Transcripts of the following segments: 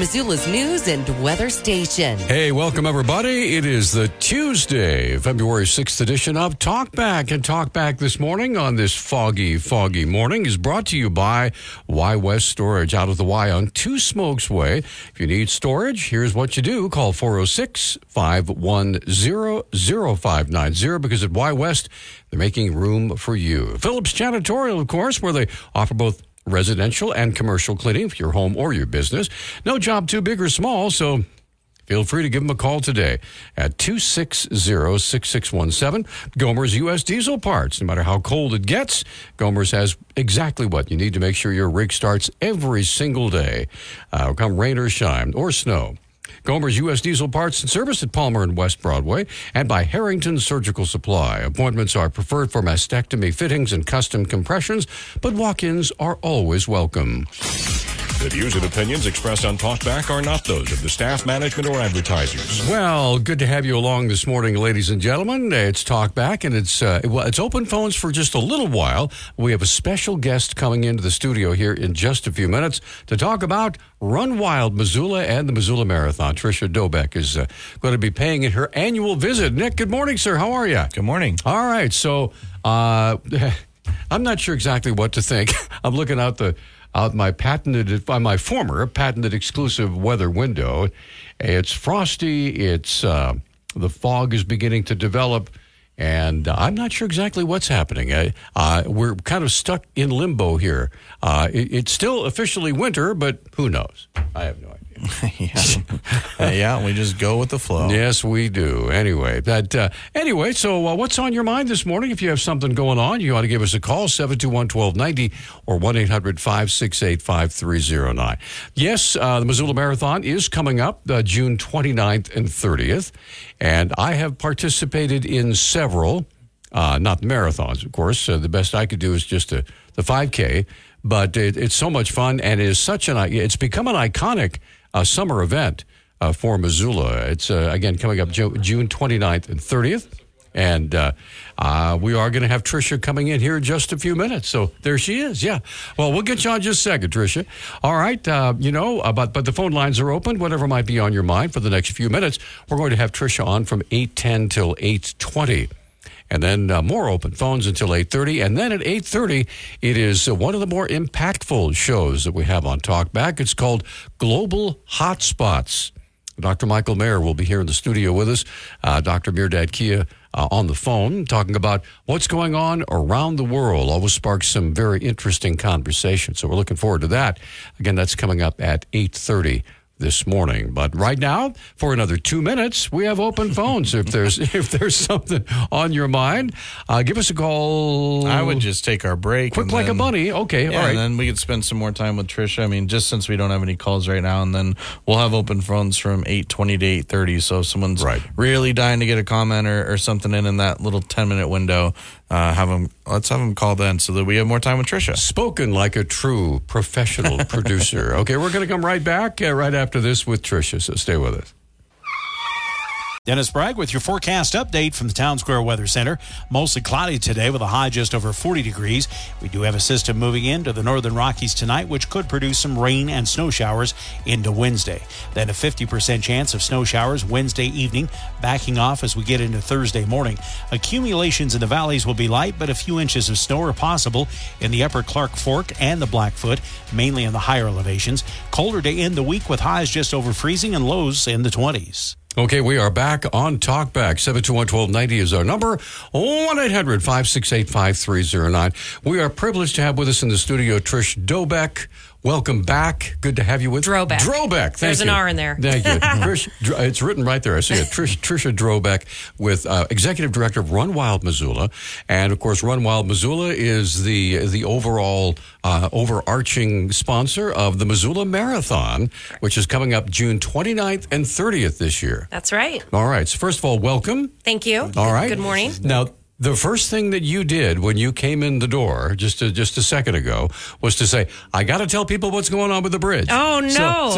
Missoula's news and weather station. Hey, welcome everybody. It is the Tuesday, February 6th edition of Talkback. And Talkback this morning on this foggy, foggy morning is brought to you by Y West Storage out of the Y on Two Smokes Way. If you need storage, here's what you do. Call 406 510 0590 because at Y West, they're making room for you. Phillips Janitorial, of course, where they offer both residential and commercial cleaning for your home or your business. No job too big or small, so Feel free to give them a call today at 260-6617. Gomer's U.S. Diesel Parts. No matter how cold it gets, Gomer's has exactly what you need to make sure your rig starts every single day, uh, come rain or shine or snow. Gomer's U.S. Diesel Parts and Service at Palmer and West Broadway, and by Harrington Surgical Supply. Appointments are preferred for mastectomy fittings and custom compressions, but walk-ins are always welcome. The views and opinions expressed on Talkback are not those of the staff, management, or advertisers. Well, good to have you along this morning, ladies and gentlemen. It's Talkback, and it's uh, well, it's open phones for just a little while. We have a special guest coming into the studio here in just a few minutes to talk about Run Wild Missoula and the Missoula Marathon. Trisha Dobeck is uh, going to be paying it her annual visit. Nick, good morning, sir. How are you? Good morning. All right, so uh, I'm not sure exactly what to think. I'm looking out the out my patented by my former patented exclusive weather window. It's frosty. It's uh, the fog is beginning to develop, and uh, I'm not sure exactly what's happening. Uh, uh, we're kind of stuck in limbo here. Uh, it, it's still officially winter, but who knows? I have no idea. yeah. Uh, yeah, we just go with the flow. Yes, we do. Anyway, that uh, anyway. So, uh, what's on your mind this morning? If you have something going on, you ought to give us a call 721-1290 or one 5309 Yes, uh, the Missoula Marathon is coming up uh, June 29th and 30th, and I have participated in several. Uh, not marathons, of course. the best I could do is just a, the 5K, but it, it's so much fun and it is such an it's become an iconic uh, summer event uh, for Missoula. It's uh, again coming up June 29th and 30th. And uh, uh, we are going to have Tricia coming in here in just a few minutes. So there she is. Yeah. Well, we'll get you on just a second, Tricia. All right. Uh, you know, uh, but but the phone lines are open. Whatever might be on your mind for the next few minutes, we're going to have Tricia on from eight ten till eight twenty and then uh, more open phones until 8.30 and then at 8.30 it is uh, one of the more impactful shows that we have on talkback it's called global hotspots. Dr michael mayer will be here in the studio with us. Uh, dr Mehrdad kia uh, on the phone talking about what's going on around the world. Always sparks some very interesting conversation. So we're looking forward to that. Again that's coming up at 8.30 this morning. But right now, for another two minutes, we have open phones. if there's if there's something on your mind, uh, give us a call. I would just take our break. Quick like then, a bunny. Okay, yeah, all right. And then we could spend some more time with Trisha. I mean, just since we don't have any calls right now, and then we'll have open phones from eight twenty to eight thirty. So if someone's right. really dying to get a comment or, or something in in that little ten minute window, uh, have them. Let's have them call then, so that we have more time with Trisha. Spoken like a true professional producer. Okay, we're going to come right back uh, right after this with Trisha. So stay with us. Dennis Bragg with your forecast update from the Town Square Weather Center. Mostly cloudy today with a high just over 40 degrees. We do have a system moving into the northern Rockies tonight, which could produce some rain and snow showers into Wednesday. Then a 50% chance of snow showers Wednesday evening, backing off as we get into Thursday morning. Accumulations in the valleys will be light, but a few inches of snow are possible in the upper Clark Fork and the Blackfoot, mainly in the higher elevations. Colder to end the week with highs just over freezing and lows in the 20s. Okay, we are back on Talkback. 721-1290 is our number. 1 800 568 5309. We are privileged to have with us in the studio Trish Dobeck. Welcome back. Good to have you with Drobeck. Drobeck. Thank There's you. an R in there. Thank you. Trish, it's written right there. I see it. Trish, Trisha Drobeck with uh, Executive Director of Run Wild Missoula. And of course, Run Wild Missoula is the, the overall uh, overarching sponsor of the Missoula Marathon, which is coming up June 29th and 30th this year. That's right. All right. So first of all, welcome. Thank you. All right. Good morning. Now, The first thing that you did when you came in the door just a, just a second ago was to say, "I got to tell people what's going on with the bridge." Oh, no.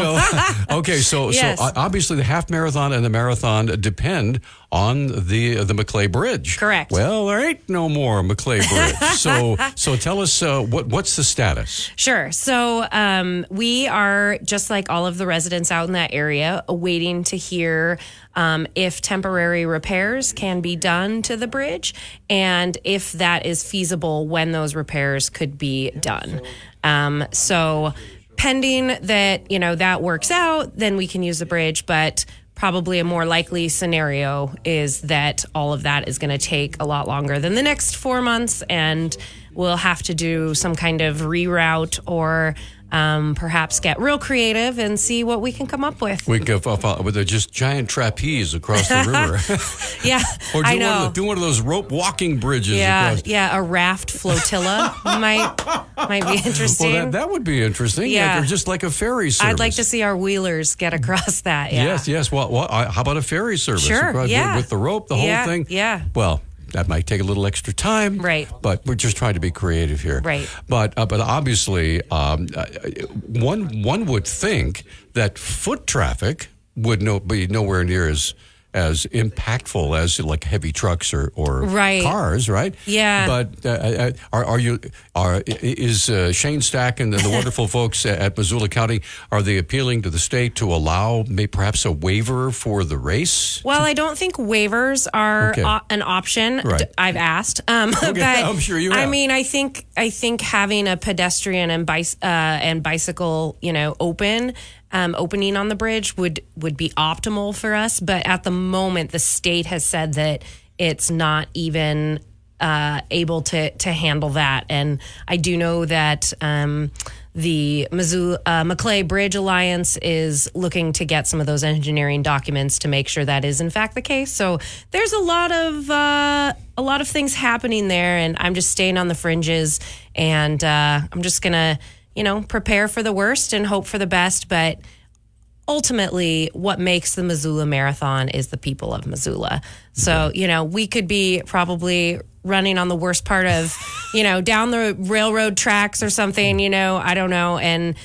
So, okay, so Yes. so obviously the half marathon and the marathon depend on the the Maclay Bridge. Correct. Well, there ain't no more Maclay Bridge. so so tell us uh, what what's the status? Sure. So um, we are just like all of the residents out in that area, waiting to hear um, if temporary repairs can be done to the bridge and if that is feasible when those repairs could be done. Um, so pending that you know that works out, then we can use the bridge, but. Probably a more likely scenario is that all of that is going to take a lot longer than the next four months, and we'll have to do some kind of reroute or um, perhaps get real creative and see what we can come up with. We go f- with a just giant trapeze across the river, Yeah, or do I one, know. of the, do one of those rope walking bridges. yeah, across. yeah, a raft flotilla might might be interesting. Well, that, that would be interesting. Yeah. or just like a ferry service. I'd like to see our wheelers get across that. Yeah. Yes, yes. Well, how about a ferry service? Sure, Across- yeah. With the rope, the Yeah, whole thing. yeah. Well, that might take a little extra time. Right. But we're just trying to be creative here. Right. But uh, but obviously, um, uh, one one would think that foot traffic would no, be nowhere near as as impactful as like heavy trucks or, or Right. cars, right? Yeah. But uh, uh, are, are you are is uh, Shane Stack and the wonderful folks at Missoula County are they appealing to the state to allow may perhaps a waiver for the race? Well, I don't think waivers are Okay. o- an option. Right. D- I've asked, um, but I'm sure you Have. I mean, I think I think having a pedestrian and bice, uh, and bicycle, you know, open um, opening on the bridge would would be optimal for us. But at the moment, the state has said that it's not even uh, able to to handle that. And I do know that um, the Missoula uh, Maclay Bridge Alliance is looking to get some of those engineering documents to make sure that is in fact the case. So there's a lot of uh, a lot of things happening there, and I'm just staying on the fringes, and uh, I'm just gonna you know prepare for the worst and hope for the best, but ultimately what makes the Missoula Marathon is the people of Missoula. So, you know, we could be probably running on the worst part of, you know, down the railroad tracks or something, you know, I don't know. And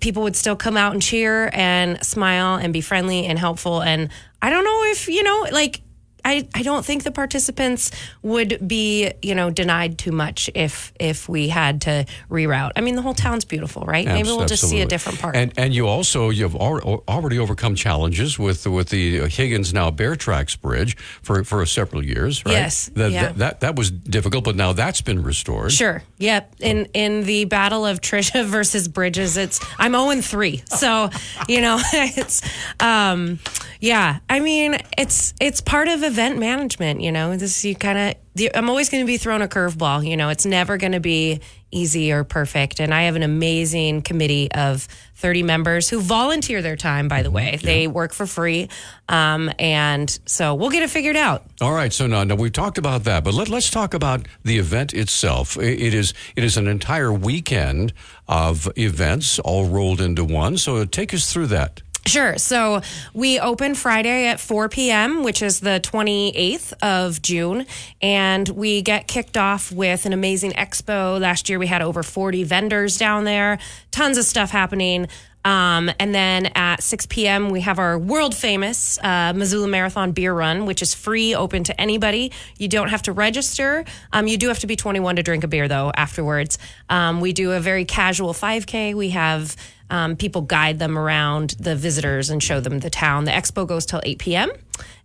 people would still come out and cheer and smile and be friendly and helpful. And I don't know if, you know, like, I, I don't think the participants would be you know denied too much if if we had to reroute. I mean the whole town's beautiful, right? Maybe we'll just see a different part. And and you also you've already overcome challenges with with the Higgins now Bear Tracks Bridge for for several years, right? Yes, That, yeah. that, that that was difficult, but now that's been restored. Sure. Yep. In in the battle of Trisha versus Bridges, it's I'm 0 and 3. So, you know, it's um yeah, I mean, it's it's part of event management, you know. This you kind of I'm always going to be thrown a curveball, you know. It's never going to be easy or perfect. And I have an amazing committee of 30 members who volunteer their time, by the way. They work for free. Um, and so we'll get it figured out. All right, so now, now we've talked about that, but let, let's talk about the event itself. It is it is an entire weekend of events all rolled into one. So take us through that. Sure. So we open Friday at 4 p.m., which is the 28th of June, and we get kicked off with an amazing expo. Last year we had over 40 vendors down there, tons of stuff happening. Um, and then at 6 p.m., we have our world famous uh, Missoula Marathon Beer Run, which is free, open to anybody. You don't have to register. Um, you do have to be 21 to drink a beer, though, afterwards. Um, we do a very casual 5K. We have um, people guide them around the visitors and show them the town. The expo goes till 8 p.m.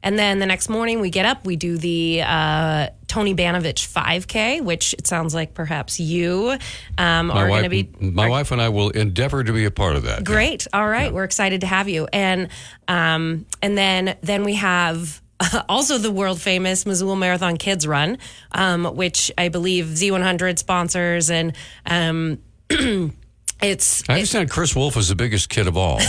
And then the next morning we get up, we do the uh, Tony Banovich 5K, which it sounds like perhaps you um, are going to be. my wife and I will endeavor to be a part of that. Great. All right. We're excited to have you. And um, and then then we have also the world famous Missoula Marathon Kids Run, um, which I believe Z100 sponsors and um, It's I understand Chris Wolf is the biggest kid of all.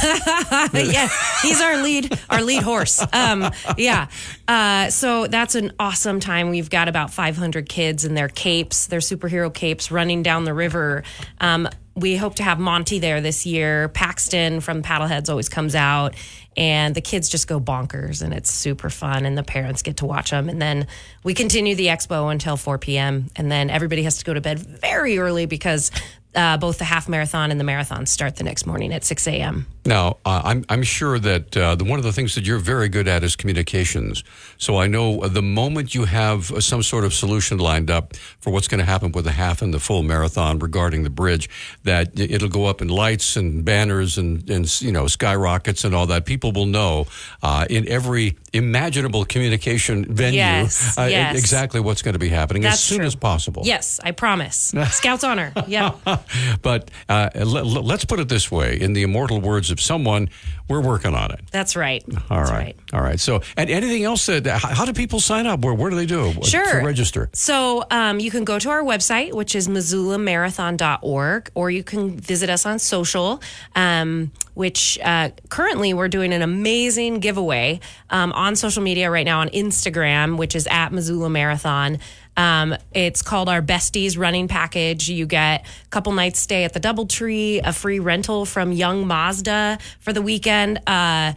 yeah, he's our lead, our lead horse. Um, yeah. Uh, so that's an awesome time. We've got about 500 kids in their capes, their superhero capes, running down the river. Um, we hope to have Monty there this year. Paxton from Paddleheads always comes out, and the kids just go bonkers, and it's super fun, and the parents get to watch them. And then we continue the expo until 4 p.m., and then everybody has to go to bed very early because uh, both the half marathon and the marathon start the next morning at 6 a.m. Now, uh, I'm, I'm sure that uh, the, one of the things that you're very good at is communications. So I know the moment you have some sort of solution lined up for what's going to happen with the half and the full marathon regarding the bridge, that it'll go up in lights and banners and, and you know skyrockets and all that. People will know uh, in every imaginable communication venue Yes, uh, yes. exactly what's going to be happening as soon true. as possible. Yes, I promise. Scouts honor. Yeah. But uh, let, let's put it this way: in the immortal words of someone, we're working on it. That's right. All That's right. All right. So, and anything else that, how, how do people sign up? Where, where do they do Sure. to register? So um, you can go to our website, which is MissoulaMarathon.org, or you can visit us on social, um, which uh, currently we're doing an amazing giveaway um, on social media right now on Instagram, which is at Missoula Marathon. Um, it's called our Besties Running Package. You get a couple nights stay at the DoubleTree, a free rental from Young Mazda for the weekend. Uh,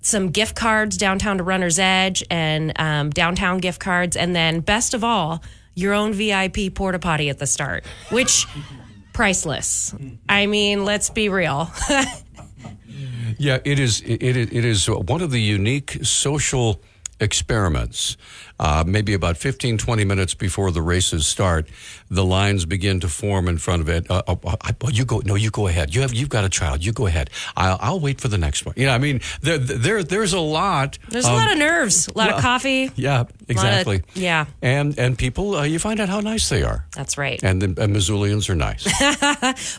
some gift cards downtown to Runner's Edge and um, downtown gift cards, and then best of all, your own VIP porta potty at the start, which priceless. I mean, let's be real. Yeah, it is. It, it, it is one of the unique social experiments. Uh, maybe about 15, 20 minutes before the races start, the lines begin to form in front of it. Uh, uh, I, oh, you go. No, you go ahead. You have. You've got a child. You go ahead. I'll, I'll wait for the next one. You know, I mean, there, there, there's a lot. There's a lot of nerves, a lot of coffee. Yeah, exactly. yeah. And and people, uh, you find out how nice they are. That's right. And the and Missoulians are nice.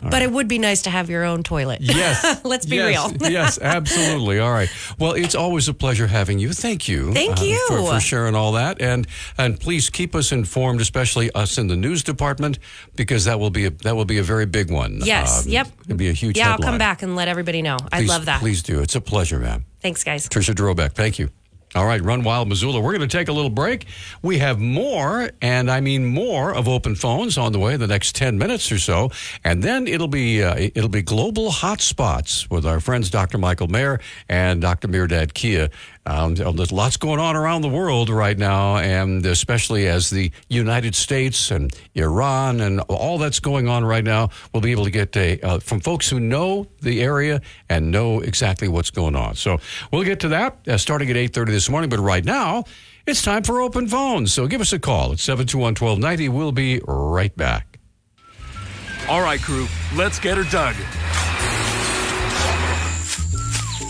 but it would be nice to have your own toilet. Yes. Let's be Yes, real. yes, absolutely. All right. Well, it's always a pleasure having you. Thank you. uh, Thank you. for, for sharing all that, and and please keep us informed, especially us in the news department, because that will be a, that will be a very big one. Yes. Um, yep. It'll be a huge. Yeah, I'll come back and let everybody know. I love that. Please do. It's a pleasure, ma'am. Thanks, guys. Trisha Drobeck, thank you. All right, Run Wild Missoula. We're going to take a little break. We have more, and I mean more, of open phones on the way in the next ten minutes or so, and then it'll be uh, it'll be global hotspots with our friends Dr. Michael Mayer and Dr. Mehrdad Kia. Um, there's lots going on around the world right now, and especially as the United States and Iran and all that's going on right now, we'll be able to get a, uh, from folks who know the area and know exactly what's going on. So we'll get to that uh, starting at 8.30 this morning, but right now, it's time for open phones. So give us a call at 721-1290. We'll be right back. All right, crew, let's get her dug.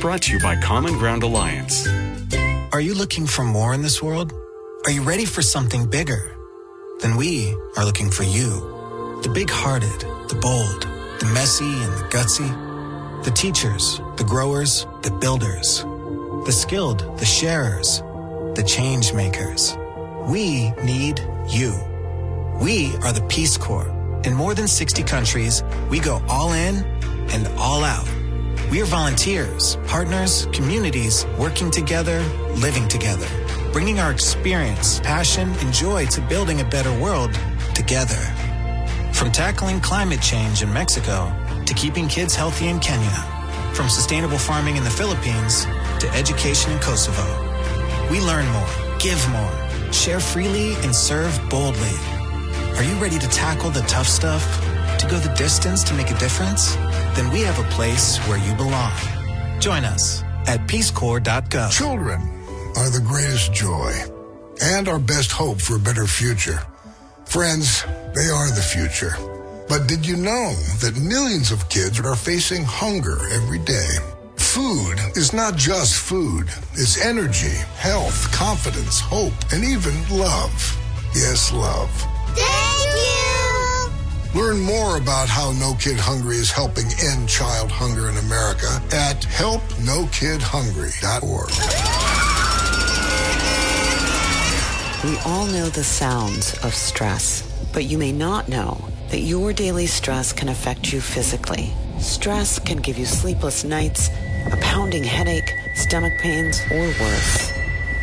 Brought to you by Common Ground Alliance. Are you looking for more in this world? Are you ready for something bigger? Then we are looking for you. The big hearted, the bold, the messy and the gutsy, the teachers, the growers, the builders, the skilled, the sharers, the change makers. We need you. We are the Peace Corps. In more than 60 countries, we go all in and all out. We are volunteers, partners, communities working together, living together, bringing our experience, passion, and joy to building a better world together. From tackling climate change in Mexico to keeping kids healthy in Kenya, from sustainable farming in the Philippines to education in Kosovo. We learn more, give more, share freely, and serve boldly. Are you ready to tackle the tough stuff? To go the distance to make a difference? Then we have a place where you belong. Join us at peacecorps.gov. Children are the greatest joy and our best hope for a better future. Friends, they are the future. But did you know that millions of kids are facing hunger every day? Food is not just food. It's energy, health, confidence, hope, and even love. Yes, love. Thank you! Learn more about how No Kid Hungry is helping end child hunger in America at helpnokidhungry.org. We all know the sounds of stress, but you may not know that your daily stress can affect you physically. Stress can give you sleepless nights, a pounding headache, stomach pains, or worse.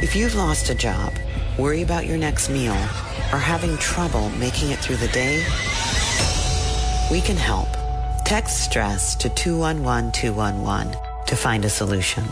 If you've lost a job, worry about your next meal, or having trouble making it through the day, we can help. Text stress to 211211 to find a solution.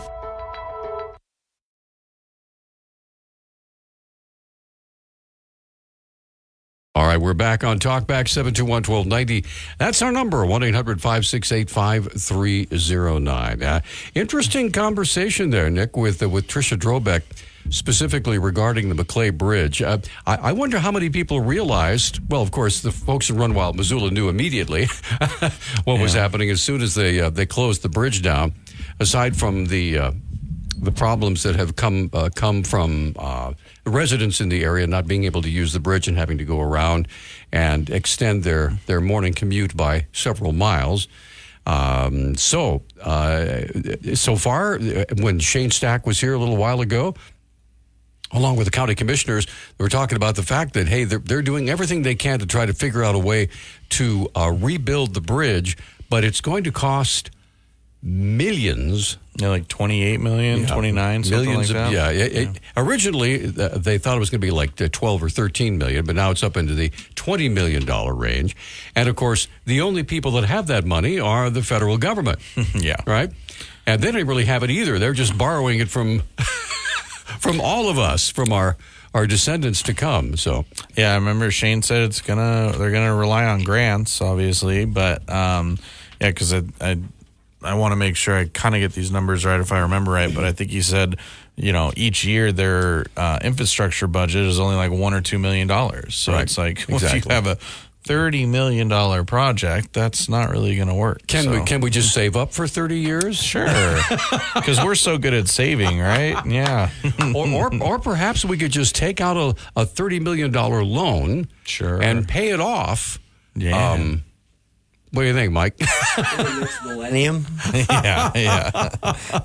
All right, we're back on Talkback 721 1290. That's our number, 1 800 568 5309. Uh, Interesting conversation there, Nick, with, uh, with Tricia Drobeck, specifically regarding the Maclay Bridge. Uh, I, I wonder how many people realized, well, of course, the folks in Run Wild Missoula knew immediately what was happening as soon as they, uh, they closed the bridge down, aside from the. Uh, the problems that have come uh, come from uh, residents in the area not being able to use the bridge and having to go around and extend their their morning commute by several miles. Um, so uh, so far, when Shane Stack was here a little while ago, along with the county commissioners, they were talking about the fact that hey, they're, they're doing everything they can to try to figure out a way to uh, rebuild the bridge, but it's going to cost millions. Yeah, like 28 million, 29, something millions like of, yeah. It, it- originally, uh, they thought it was going to be like uh, 12 or 13 million, but now it's up into the 20 million dollar range. And of course, the only people that have that money are the federal government. yeah. Right? And they don't really have it either. They're just borrowing it from from all of us, from our our descendants to come. So Yeah, I remember Shane said it's gonna they're gonna rely on grants, obviously, but um, yeah, because I I, I want to make sure I kind of get these numbers right if I remember right. But I think he said, you know, each year their uh, infrastructure budget is only like one or two million dollars. So Right. it's like well, if you have a thirty million dollar project, that's not really gonna work. can So- we can we just save up for 30 years? Sure, because we're so good at saving, right? Yeah. or, or, or perhaps we could just take out a, a $30 million loan Sure. and pay it off. Yeah. Um, what do you think, Mike? Millennium. yeah, yeah.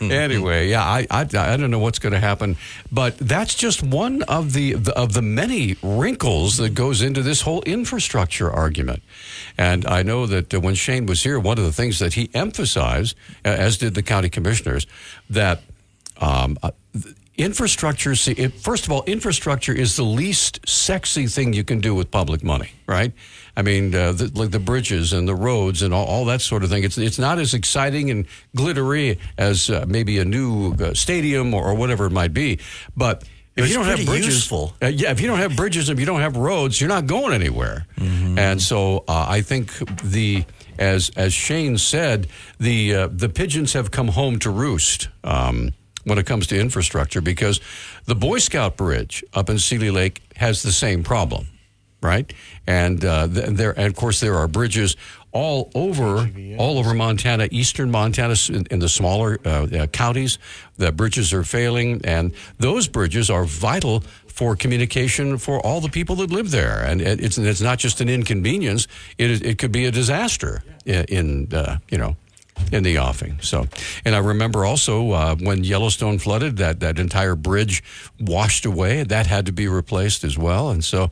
anyway, yeah, I, I, I don't know what's going to happen, but that's just one of the, the of the many wrinkles that goes into this whole infrastructure argument. And I know that uh, when Shane was here, one of the things that he emphasized, uh, as did the county commissioners, that um, uh, infrastructure. See, it, first of all, infrastructure is the least sexy thing you can do with public money, right? I mean, uh, the, like the bridges and the roads and all, all that sort of thing. It's it's not as exciting and glittery as uh, maybe a new uh, stadium or, or whatever it might be, but. If It's you don't have bridges, uh, yeah, if you don't have bridges, if you don't have roads, you're not going anywhere. And so uh, I think the as as Shane said, the uh, the pigeons have come home to roost um, when it comes to infrastructure because the Boy Scout Bridge up in Seeley Lake has the same problem, right? And uh, th- there, and of course, there are bridges all over all over Montana, eastern Montana, in, in the smaller uh, uh, counties. The bridges are failing, and those bridges are vital for communication for all the people that live there. And it- it's it's not just an inconvenience; it is, it could be a disaster in, in uh, you know in the offing. So, and I remember also uh, when Yellowstone flooded, that that entire bridge washed away. That had to be replaced as well. And so,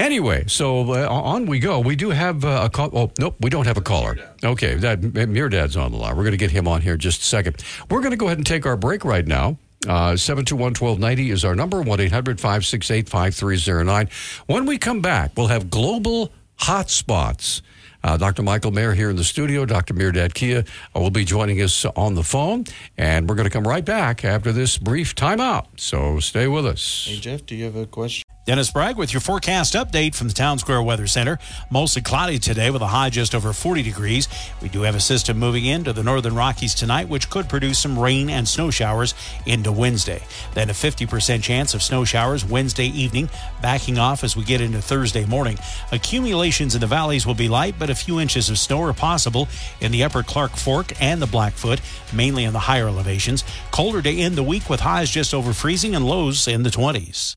anyway, so uh, on we go. We do have uh, a call. Oh, nope, we don't have a caller. Okay, that Mehrdad's on the line. We're going to get him on here in just a second. We're going to go ahead and take our break right now. Uh, 721-1290 is our number, 1-800-568-5309. When we come back, we'll have global hotspots. Uh, Dr. Michael Mayer here in the studio. Dr. Mehrdad Kia uh, will be joining us on the phone, and we're going to come right back after this brief timeout. So stay with us. Hey, Jeff, do you have a question? Dennis Bragg with your forecast update from the Town Square Weather Center. Mostly cloudy today with a high just over 40 degrees. We do have a system moving into the northern Rockies tonight, which could produce some rain and snow showers into Wednesday. Then a 50% chance of snow showers Wednesday evening, backing off as we get into Thursday morning. Accumulations in the valleys will be light, but a few inches of snow are possible in the upper Clark Fork and the Blackfoot, mainly in the higher elevations. Colder to end the week with highs just over freezing and lows in the 20s.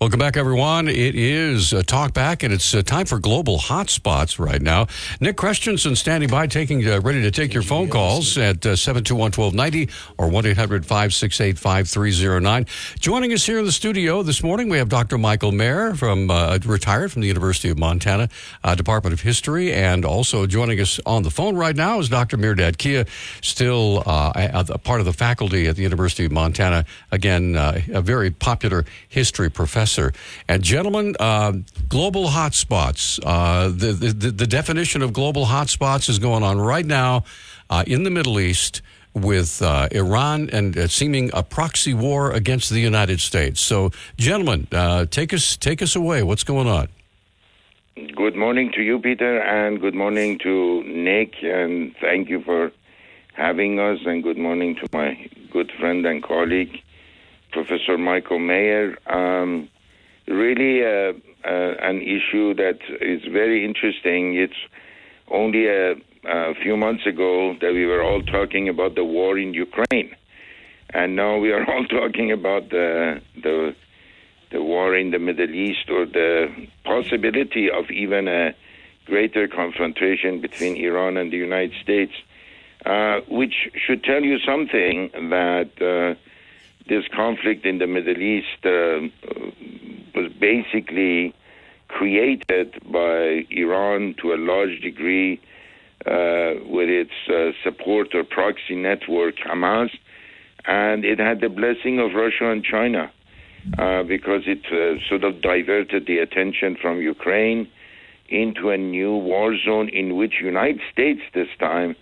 Welcome back, everyone. It is uh, Talk Back, and it's uh, time for global hotspots right now. Nick Christensen standing by, taking uh, ready to take your phone calls at uh, 721-1290 or 1-800-568-5309. Joining us here in the studio this morning, we have Dr. Michael Mayer, from uh, retired from the University of Montana uh, Department of History, and also joining us on the phone right now is Dr. Mehrdad Kia, still uh, a, a part of the faculty at the University of Montana. Again, uh, a very popular history professor. And gentlemen, uh, global hotspots. Uh, the, the the definition of global hotspots is going on right now uh, in the Middle East with uh, Iran and uh, seeming a proxy war against the United States. So, gentlemen, uh, take us take us away. What's going on? Good morning to you, Peter, and good morning to Nick, and thank you for having us, and good morning to my good friend and colleague, Professor Michael Mayer. Um, really, uh, uh, an issue that is very interesting. It's only a, a few months ago that we were all talking about the war in Ukraine, and now we are all talking about the the the war in the Middle East or the possibility of even a greater confrontation between Iran and the United States, uh, which should tell you something that uh, this conflict in the Middle East uh, was basically created by Iran to a large degree uh, with its uh, support or proxy network, Hamas, and it had the blessing of Russia and China uh, because it uh, sort of diverted the attention from Ukraine into a new war zone in which United States this time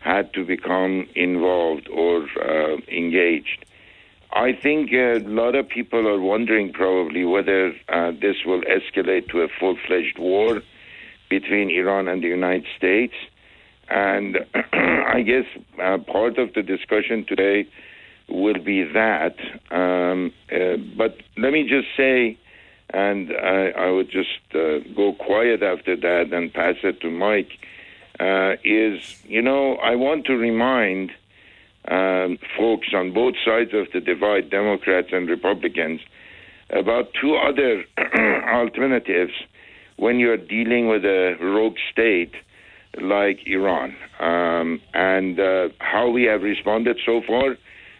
had to become involved or uh, engaged. I think a lot of people are wondering probably whether uh, this will escalate to a full-fledged war between Iran and the United States. And I guess uh, part of the discussion today will be that. Um, uh, but let me just say, and I, I would just uh, go quiet after that and pass it to Mike, uh, is, you know, I want to remind um, folks on both sides of the divide, Democrats and Republicans, about two other alternatives when you're dealing with a rogue state like Iran um, and uh, how we have responded so far.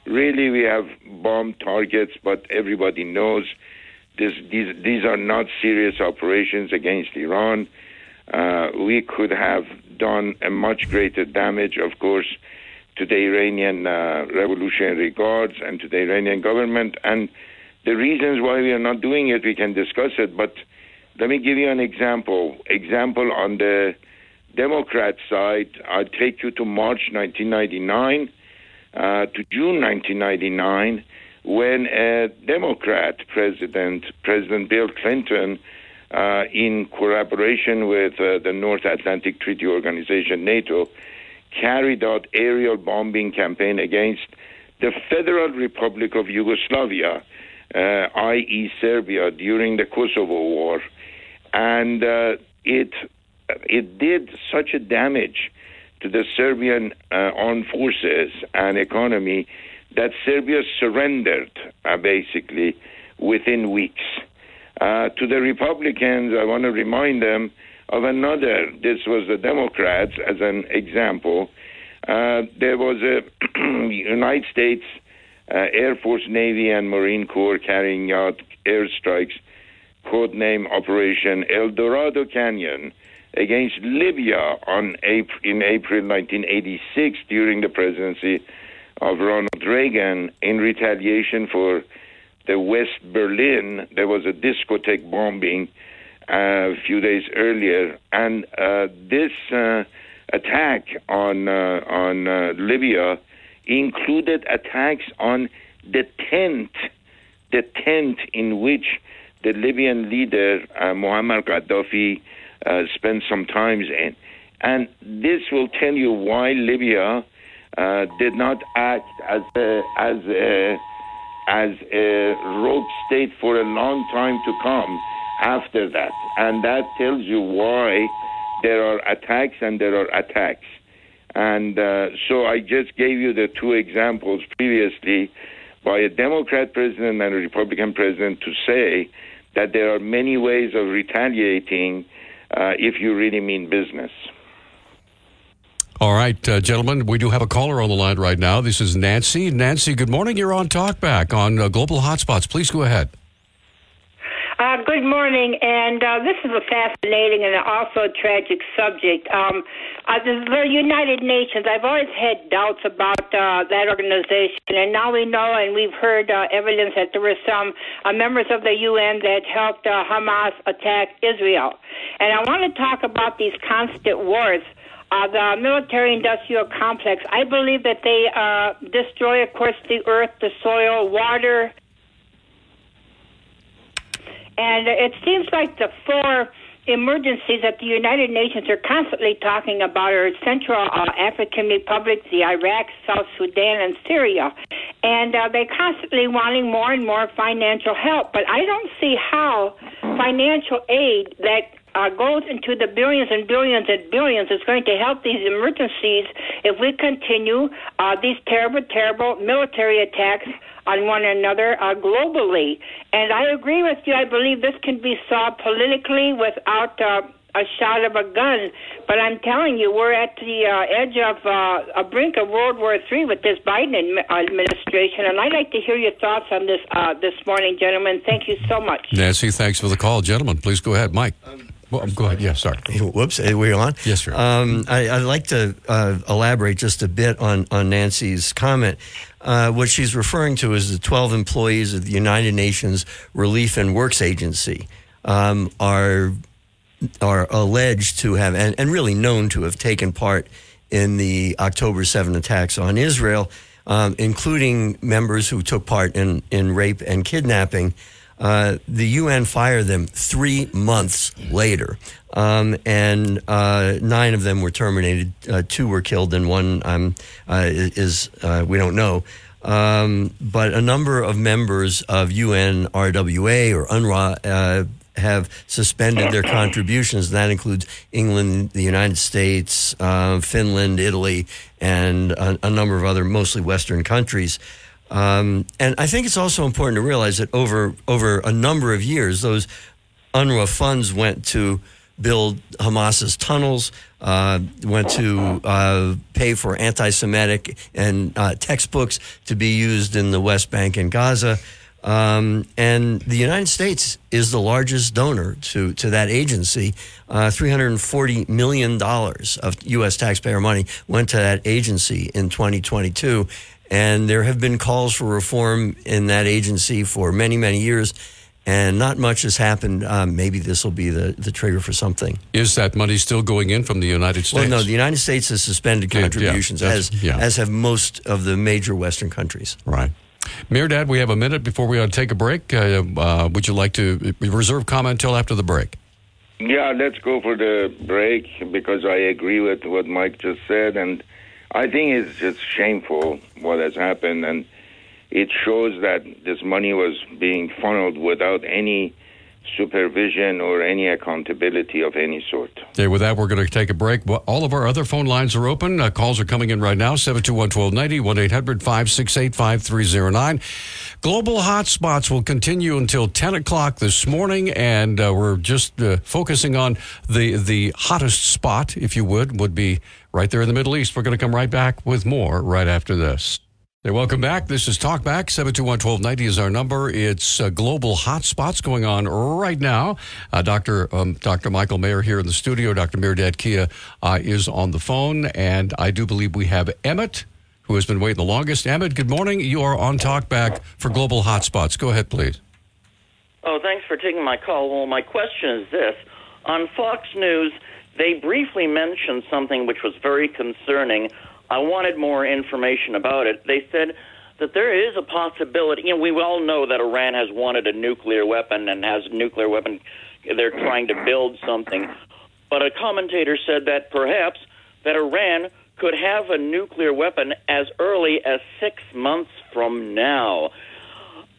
Really, we have bombed targets, but everybody knows this, these, these are not serious operations against Iran. Uh, we could have done a much greater damage, of course, to the Iranian uh, Revolutionary Guards and to the Iranian government. And the reasons why we are not doing it, we can discuss it. But let me give you an example. Example on the Democrat side, I'll take you to March 1999 uh, to June 1999, when a Democrat president, President Bill Clinton, uh, in collaboration with uh, the North Atlantic Treaty Organization, NATO, carried out aerial bombing campaign against the Federal Republic of Yugoslavia, uh, i.e., Serbia, during the Kosovo War, and uh, it it did such a damage to the Serbian uh, armed forces and economy that Serbia surrendered uh, basically within weeks. Uh, to the Republicans, I want to remind them of another. This was the Democrats as an example. Uh, there was a United States uh, Air Force, Navy, and Marine Corps carrying out airstrikes, codename Operation El Dorado Canyon, against Libya on April, in April 1986 during the presidency of Ronald Reagan in retaliation for the West Berlin. There was a discotheque bombing a few days earlier, and uh, this uh, attack on uh, on Libya included attacks on the tent, the tent in which the Libyan leader uh, Muammar Gaddafi uh, spent some time in, and this will tell you why Libya uh, did not act as a, as a, as a rogue state for a long time to come after that. And that tells you why there are attacks and there are attacks. And uh, so I just gave you the two examples previously by a Democrat president and a Republican president to say that there are many ways of retaliating uh, if you really mean business. All right, uh, gentlemen, we do have a caller on the line right now. This is Nancy. Nancy, good morning. You're on Talkback on uh, Global Hotspots. Please go ahead. Good morning, and uh, this is a fascinating and also a tragic subject. Um, uh, the United Nations, I've always had doubts about uh, that organization, and now we know and we've heard uh, evidence that there were some uh, members of the UN that helped uh, Hamas attack Israel. And I want to talk about these constant wars. Uh, the military industrial complex, I believe that they uh, destroy, of course, the earth, the soil, water, and it seems like the four emergencies that the United Nations are constantly talking about are Central uh, African Republic, the Iraq, South Sudan, and Syria. And uh, they're constantly wanting more and more financial help. But I don't see how financial aid that uh, goes into the billions and billions and billions is going to help these emergencies if we continue uh, these terrible, terrible military attacks on one another uh, globally. And I agree with you. I believe this can be solved politically without uh, a shot of a gun. But I'm telling you, we're at the uh, edge of uh, a brink of World War III with this Biden administration. And I'd like to hear your thoughts on this uh, this morning, gentlemen. Thank you so much. Nancy, thanks for the call. Gentlemen, please go ahead. Mike. Well, go ahead. Yeah, sorry. Whoops, are we on? Yes, sir. Um, I, would like to uh, elaborate just a bit on, on Nancy's comment. Uh, what she's referring to is the 12 employees of the United Nations Relief and Works Agency um, are are alleged to have and, and, really known to have taken part in the October 7 attacks on Israel, um, including members who took part in, in rape and kidnapping. Uh, the UN fired them three months later, um, and uh, nine of them were terminated. Uh, two were killed, and one um, uh, is uh, we don't know. Um, but a number of members of UNRWA or UNRWA have suspended their contributions. That includes England, the United States, Finland, Italy, and a, a number of other mostly Western countries. Um, and I think it's also important to realize that over over a number of years, those UNRWA funds went to build Hamas's tunnels, uh, went to uh, pay for anti-Semitic and uh, textbooks to be used in the West Bank and Gaza. Um, and the United States is the largest donor to, to that agency. Uh, $340 million of U.S. taxpayer money went to that agency in 2022. And there have been calls for reform in that agency for many, many years. And not much has happened. Um, maybe this will be the, the trigger for something. Is that money still going in from the United States? Well, no, the United States has suspended contributions, yeah, as, yeah. as have most of the major Western countries. Right. Dad, we have a minute before we take a break. Uh, uh, would you like to reserve comment until after the break? Yeah, let's go for the break because I agree with what Mike just said. And I think it's just shameful what has happened, and it shows that this money was being funneled without any supervision or any accountability of any sort. Okay, with that, we're going to take a break. All of our other phone lines are open. Uh, calls are coming in right now 721 1290, 1 800 568 5309. Global hotspots will continue until 10 o'clock this morning, and uh, we're just uh, focusing on the, the hottest spot, if you would, would be right there in the Middle East. We're going to come right back with more right after this. Hey, welcome back. This is Talkback. 721-1290 is our number. It's uh, global hotspots going on right now. Uh, Dr. Um, Dr. Michael Mayer here in the studio. Dr. Mehrdad Kia uh, is on the phone. And I do believe we have Emmett, who has been waiting the longest. Emmett, good morning. You are on Talkback for global hotspots. Go ahead, please. Oh, thanks for taking my call. Well, my question is this. On Fox News, they briefly mentioned something which was very concerning. I wanted more information about it. They said that there is a possibility, you know, we all know that Iran has wanted a nuclear weapon and has a nuclear weapon. They're trying to build something. But a commentator said that perhaps that Iran could have a nuclear weapon as early as six months from now.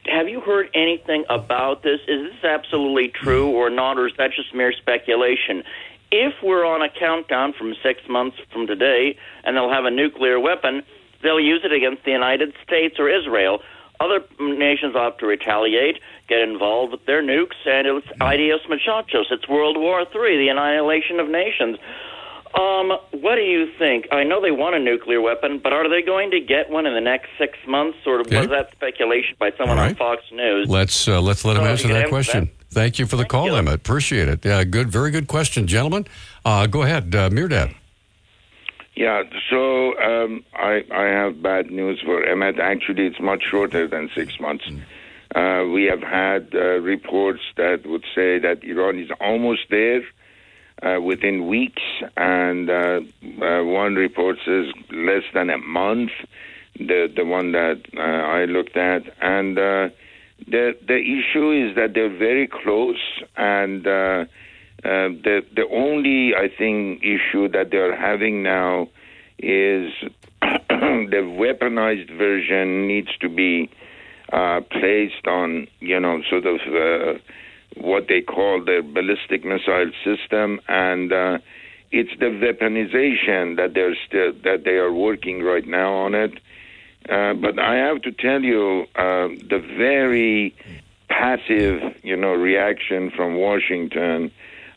Have you heard anything about this? Is this absolutely true or not, or is that just mere speculation? If we're on a countdown from six months from today and they'll have a nuclear weapon, they'll use it against the United States or Israel. Other nations ought to retaliate, get involved with their nukes, and it's ideas machachos. It's World War III, the annihilation of nations. Um, what do you think? I know they want a nuclear weapon, but are they going to get one in the next six months, or Okay. was that speculation by someone on Fox News? Let's uh, let's let him So answer that question. answer Thank you for the call, Emmett. Appreciate it. Yeah, good, very good question, gentlemen. Uh, go ahead, uh, Mehrdad. Yeah, so um, I, I have bad news for Emmett. Actually, it's much shorter than six months. Uh, we have had uh, reports that would say that Iran is almost there uh, within weeks, and uh, uh, one report says less than a month. The the one that uh, I looked at, and uh, the the issue is that they're very close, and the the only I think issue that they're having now is the weaponized version needs to be placed on you know sort of what they call the ballistic missile system, and uh, it's the weaponization that they're still that they are working right now on it. Uh, but I have to tell you, uh, the very passive, you know, reaction from Washington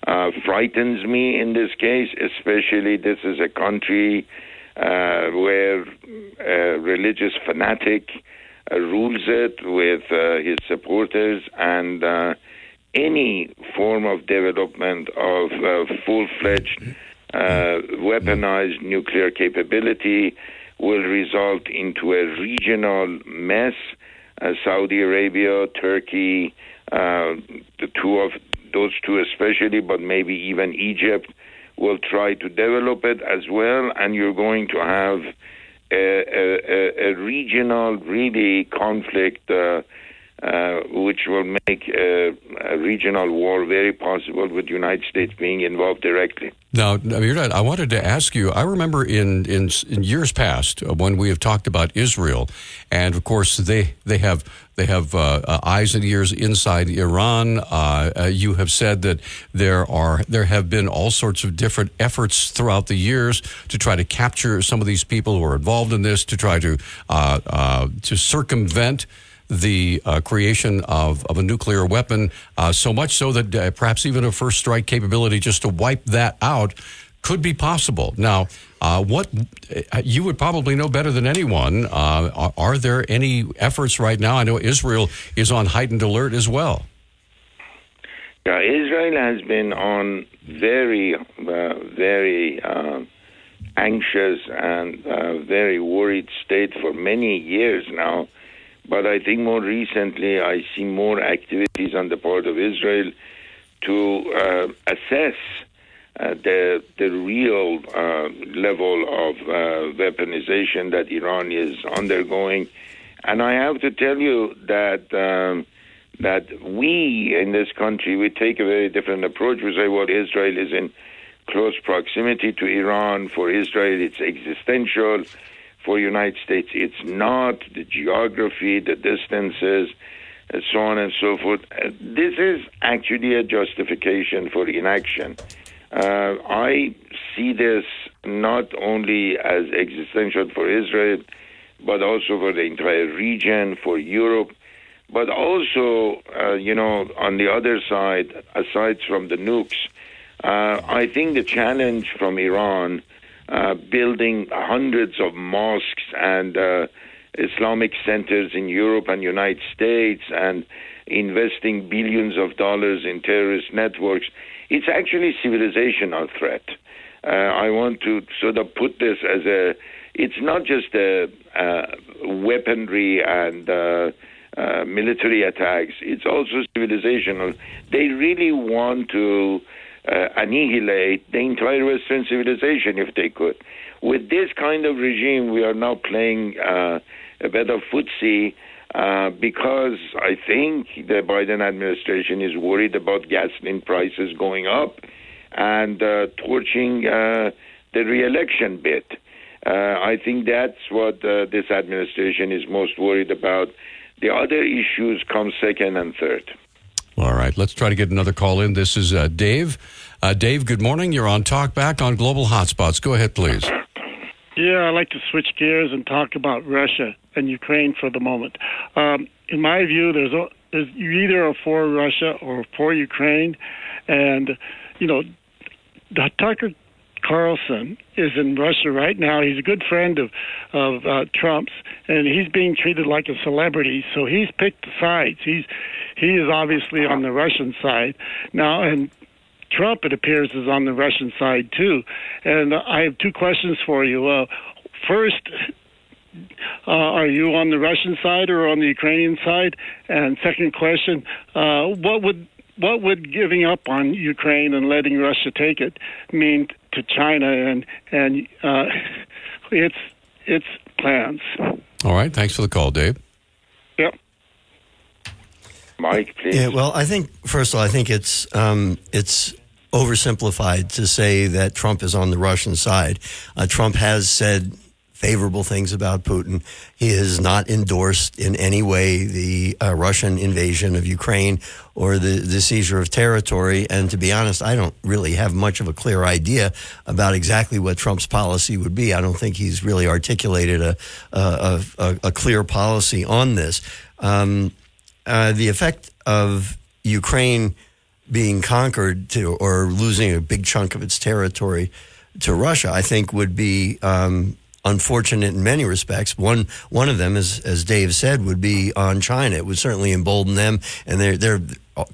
uh, frightens me in this case. Especially, this is a country uh, where a religious fanatic uh, rules it with uh, his supporters, and uh, any form of development of uh, full-fledged uh, weaponized nuclear capability will result into a regional mess. Uh, Saudi Arabia, Turkey, the two of those two especially, but maybe even Egypt will try to develop it as well, and you're going to have a, a, a, a regional, really conflict. Uh, uh, which will make a, a regional war very possible with the United States being involved directly. Now, Mehrdad, I wanted to ask you. I remember in, in in years past uh, when we have talked about Israel, and of course they they have they have uh, uh, eyes and ears inside Iran. You have said that there are there have been all sorts of different efforts throughout the years to try to capture some of these people who are involved in this, to try to to circumvent the uh, creation of, of a nuclear weapon, uh, so much so that uh, perhaps even a first strike capability just to wipe that out could be possible. Now, uh, what uh, you would probably know better than anyone. Uh, are, are there any efforts right now? I know Israel is on heightened alert as well. Yeah, Israel has been on very, very uh, anxious and very worried state for many years now. But I think more recently, I see more activities on the part of Israel to uh, assess uh, the the real uh, level of uh, weaponization that Iran is undergoing. And I have to tell you that um, that we in this country we take a very different approach. We say, well, Israel is in close proximity to Iran. For Israel, it's existential. For United States, it's not the geography, the distances, and so on and so forth. Uh, this is actually a justification for inaction. Uh, I see this not only as existential for Israel, but also for the entire region, for Europe, but also, uh, you know, on the other side, aside from the nukes, uh, I think the challenge from Iran uh, building hundreds of mosques and uh, Islamic centers in Europe and United States and investing billions of dollars in terrorist networks, it's actually civilizational threat. Uh, I want to sort of put this as a, it's not just a, uh, weaponry and uh, military attacks. It's also civilizational. They really want to uh, annihilate the entire Western civilization if they could. With this kind of regime, we are now playing uh, a bit of footsie. Uh, because I think the Biden administration is worried about gasoline prices going up and uh, torching uh, the reelection bid. Uh, I think that's what uh, this administration is most worried about. The other issues come second and third. All right, let's try to get another call in. This is uh, Dave. Uh, Dave, good morning. You're on Talk Back on Global Hotspots. Go ahead, please. Yeah, I'd like to switch gears and talk about Russia and Ukraine for the moment. Um, in my view, there's, a, there's you either are for Russia or for Ukraine, and you know, Tucker Carlson is in Russia right now. He's a good friend of of uh, Trump's, and he's being treated like a celebrity. So he's picked sides. He's he is obviously on the Russian side now, and Trump, it appears, is on the Russian side too. And I have two questions for you. Uh, first, uh, are you on the Russian side or on the Ukrainian side? And second question, uh, what would what would giving up on Ukraine and letting Russia take it mean to China and and uh, its its plans? All right, thanks for the call, Dave. Yep. Mike, please. Yeah, well, I think first of all, I think it's um, it's oversimplified to say that Trump is on the Russian side. Uh, Trump has said favorable things about Putin. He has not endorsed in any way the uh, Russian invasion of Ukraine or the, the seizure of territory. And to be honest, I don't really have much of a clear idea about exactly what Trump's policy would be. I don't think he's really articulated a, a, a, a clear policy on this. Um, uh, the effect of Ukraine being conquered to or losing a big chunk of its territory to Russia, I think would be um, unfortunate in many respects. One one of them, as as Dave said, would be on China. It would certainly embolden them, and they're they're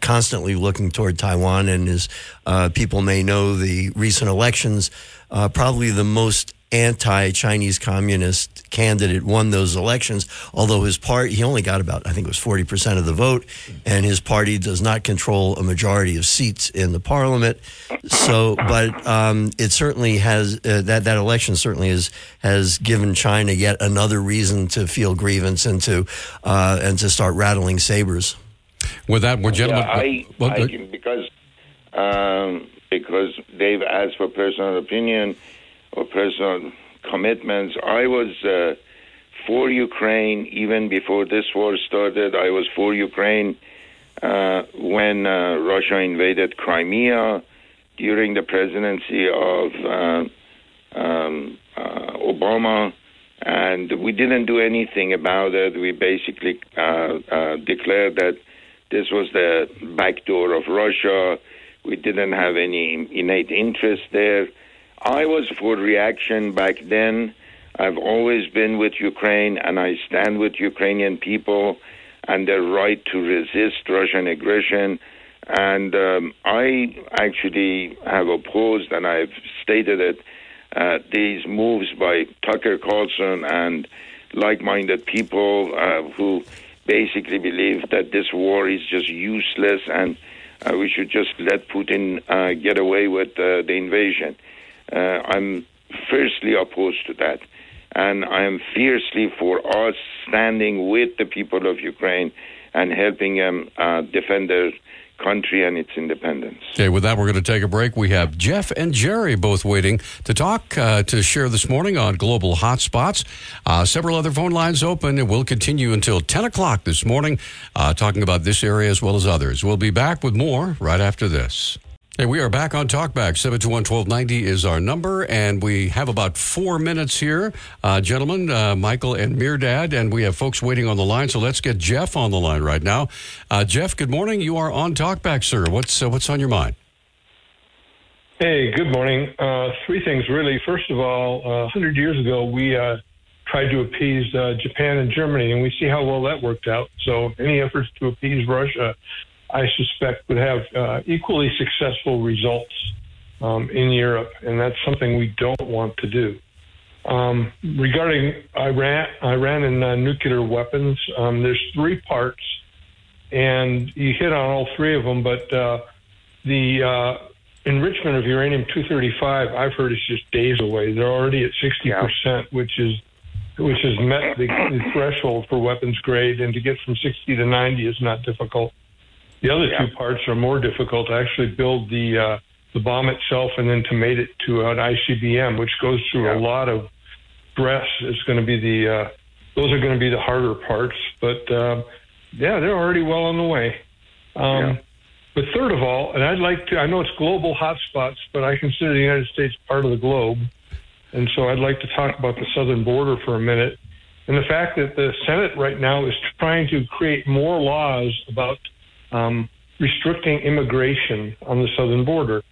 constantly looking toward Taiwan. And as uh, people may know, the recent elections, uh, probably the most anti-Chinese communist candidate won those elections. Although his party, he only got about, I think it was 40% of the vote, and his party does not control a majority of seats in the parliament. So, but um, it certainly has, uh, that, that election certainly has, has given China yet another reason to feel grievance and to, uh, and to start rattling sabers. With that, we're gentlemen. Yeah, I, well, I because um, because Dave asked for personal opinion or personal commitments. I was uh, for Ukraine even before this war started. I was for Ukraine uh, when uh, Russia invaded Crimea during the presidency of uh, um, uh, Obama. And we didn't do anything about it. We basically uh, declared that this was the back door of Russia. We didn't have any innate interest there. I was for reaction back then. I've always been with Ukraine, and I stand with Ukrainian people and their right to resist Russian aggression. And um, I actually have opposed, and I've stated it, uh, these moves by Tucker Carlson and like minded people uh, who basically believe that this war is just useless and uh, we should just let Putin uh, get away with uh, the invasion. Uh, I'm fiercely opposed to that. And I am fiercely for us standing with the people of Ukraine and helping them uh, defend their country and its independence. Okay, with that, we're going to take a break. We have Jeff and Jerry both waiting to talk, uh, to share this morning on Global Hotspots. Uh, several other phone lines open, and we'll continue until 10 o'clock this morning, uh, talking about this area as well as others. We'll be back with more right after this. Hey, we are back on Talkback. 721-1290 is our number, and we have about four minutes here. Uh, gentlemen, uh, Michael and Mehrdad, and we have folks waiting on the line, so let's get Jeff on the line right now. Uh, Jeff, good morning. You are on Talkback, sir. What's, uh, what's on your mind? Hey, good morning. Uh, three things, really. First of all, uh, 100 years ago, we tried to appease Japan and Germany, and we see how well that worked out. So any efforts to appease Russia I suspect would have uh, equally successful results um, in Europe, and that's something we don't want to do. Um, regarding Iran, Iran and uh, nuclear weapons, um, there's three parts, and you hit on all three of them. But uh, the uh, enrichment of uranium 235, I've heard it's just days away. They're already at 60 percent, which is which has met the, the threshold for weapons grade, and to get from 60 to 90 is not difficult. The other two parts are more difficult to actually build the uh, the bomb itself and then to mate it to an ICBM, which goes through a lot of stress. Is going to be the uh, those are going to be the harder parts, but uh, yeah, they're already well on the way. Um, But third of all, and I'd like to, I know it's global hotspots, but I consider the United States part of the globe. And so I'd like to talk about the southern border for a minute and the fact that the Senate right now is trying to create more laws about um, restricting immigration on the southern border.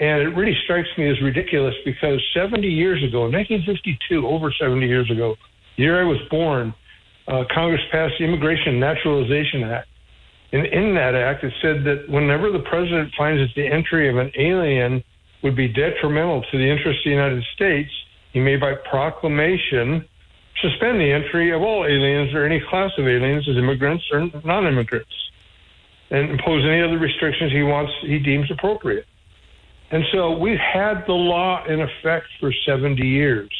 And it really strikes me as ridiculous because 70 years ago, 1952, over 70 years ago, the year I was born, uh, Congress passed the Immigration Naturalization Act. And in that act, it said that whenever the president finds that the entry of an alien would be detrimental to the interests of the United States, he may, by proclamation, suspend the entry of all aliens or any class of aliens as immigrants or non immigrants and impose any other restrictions he wants, he deems appropriate. And so we've had the law in effect for 70 years.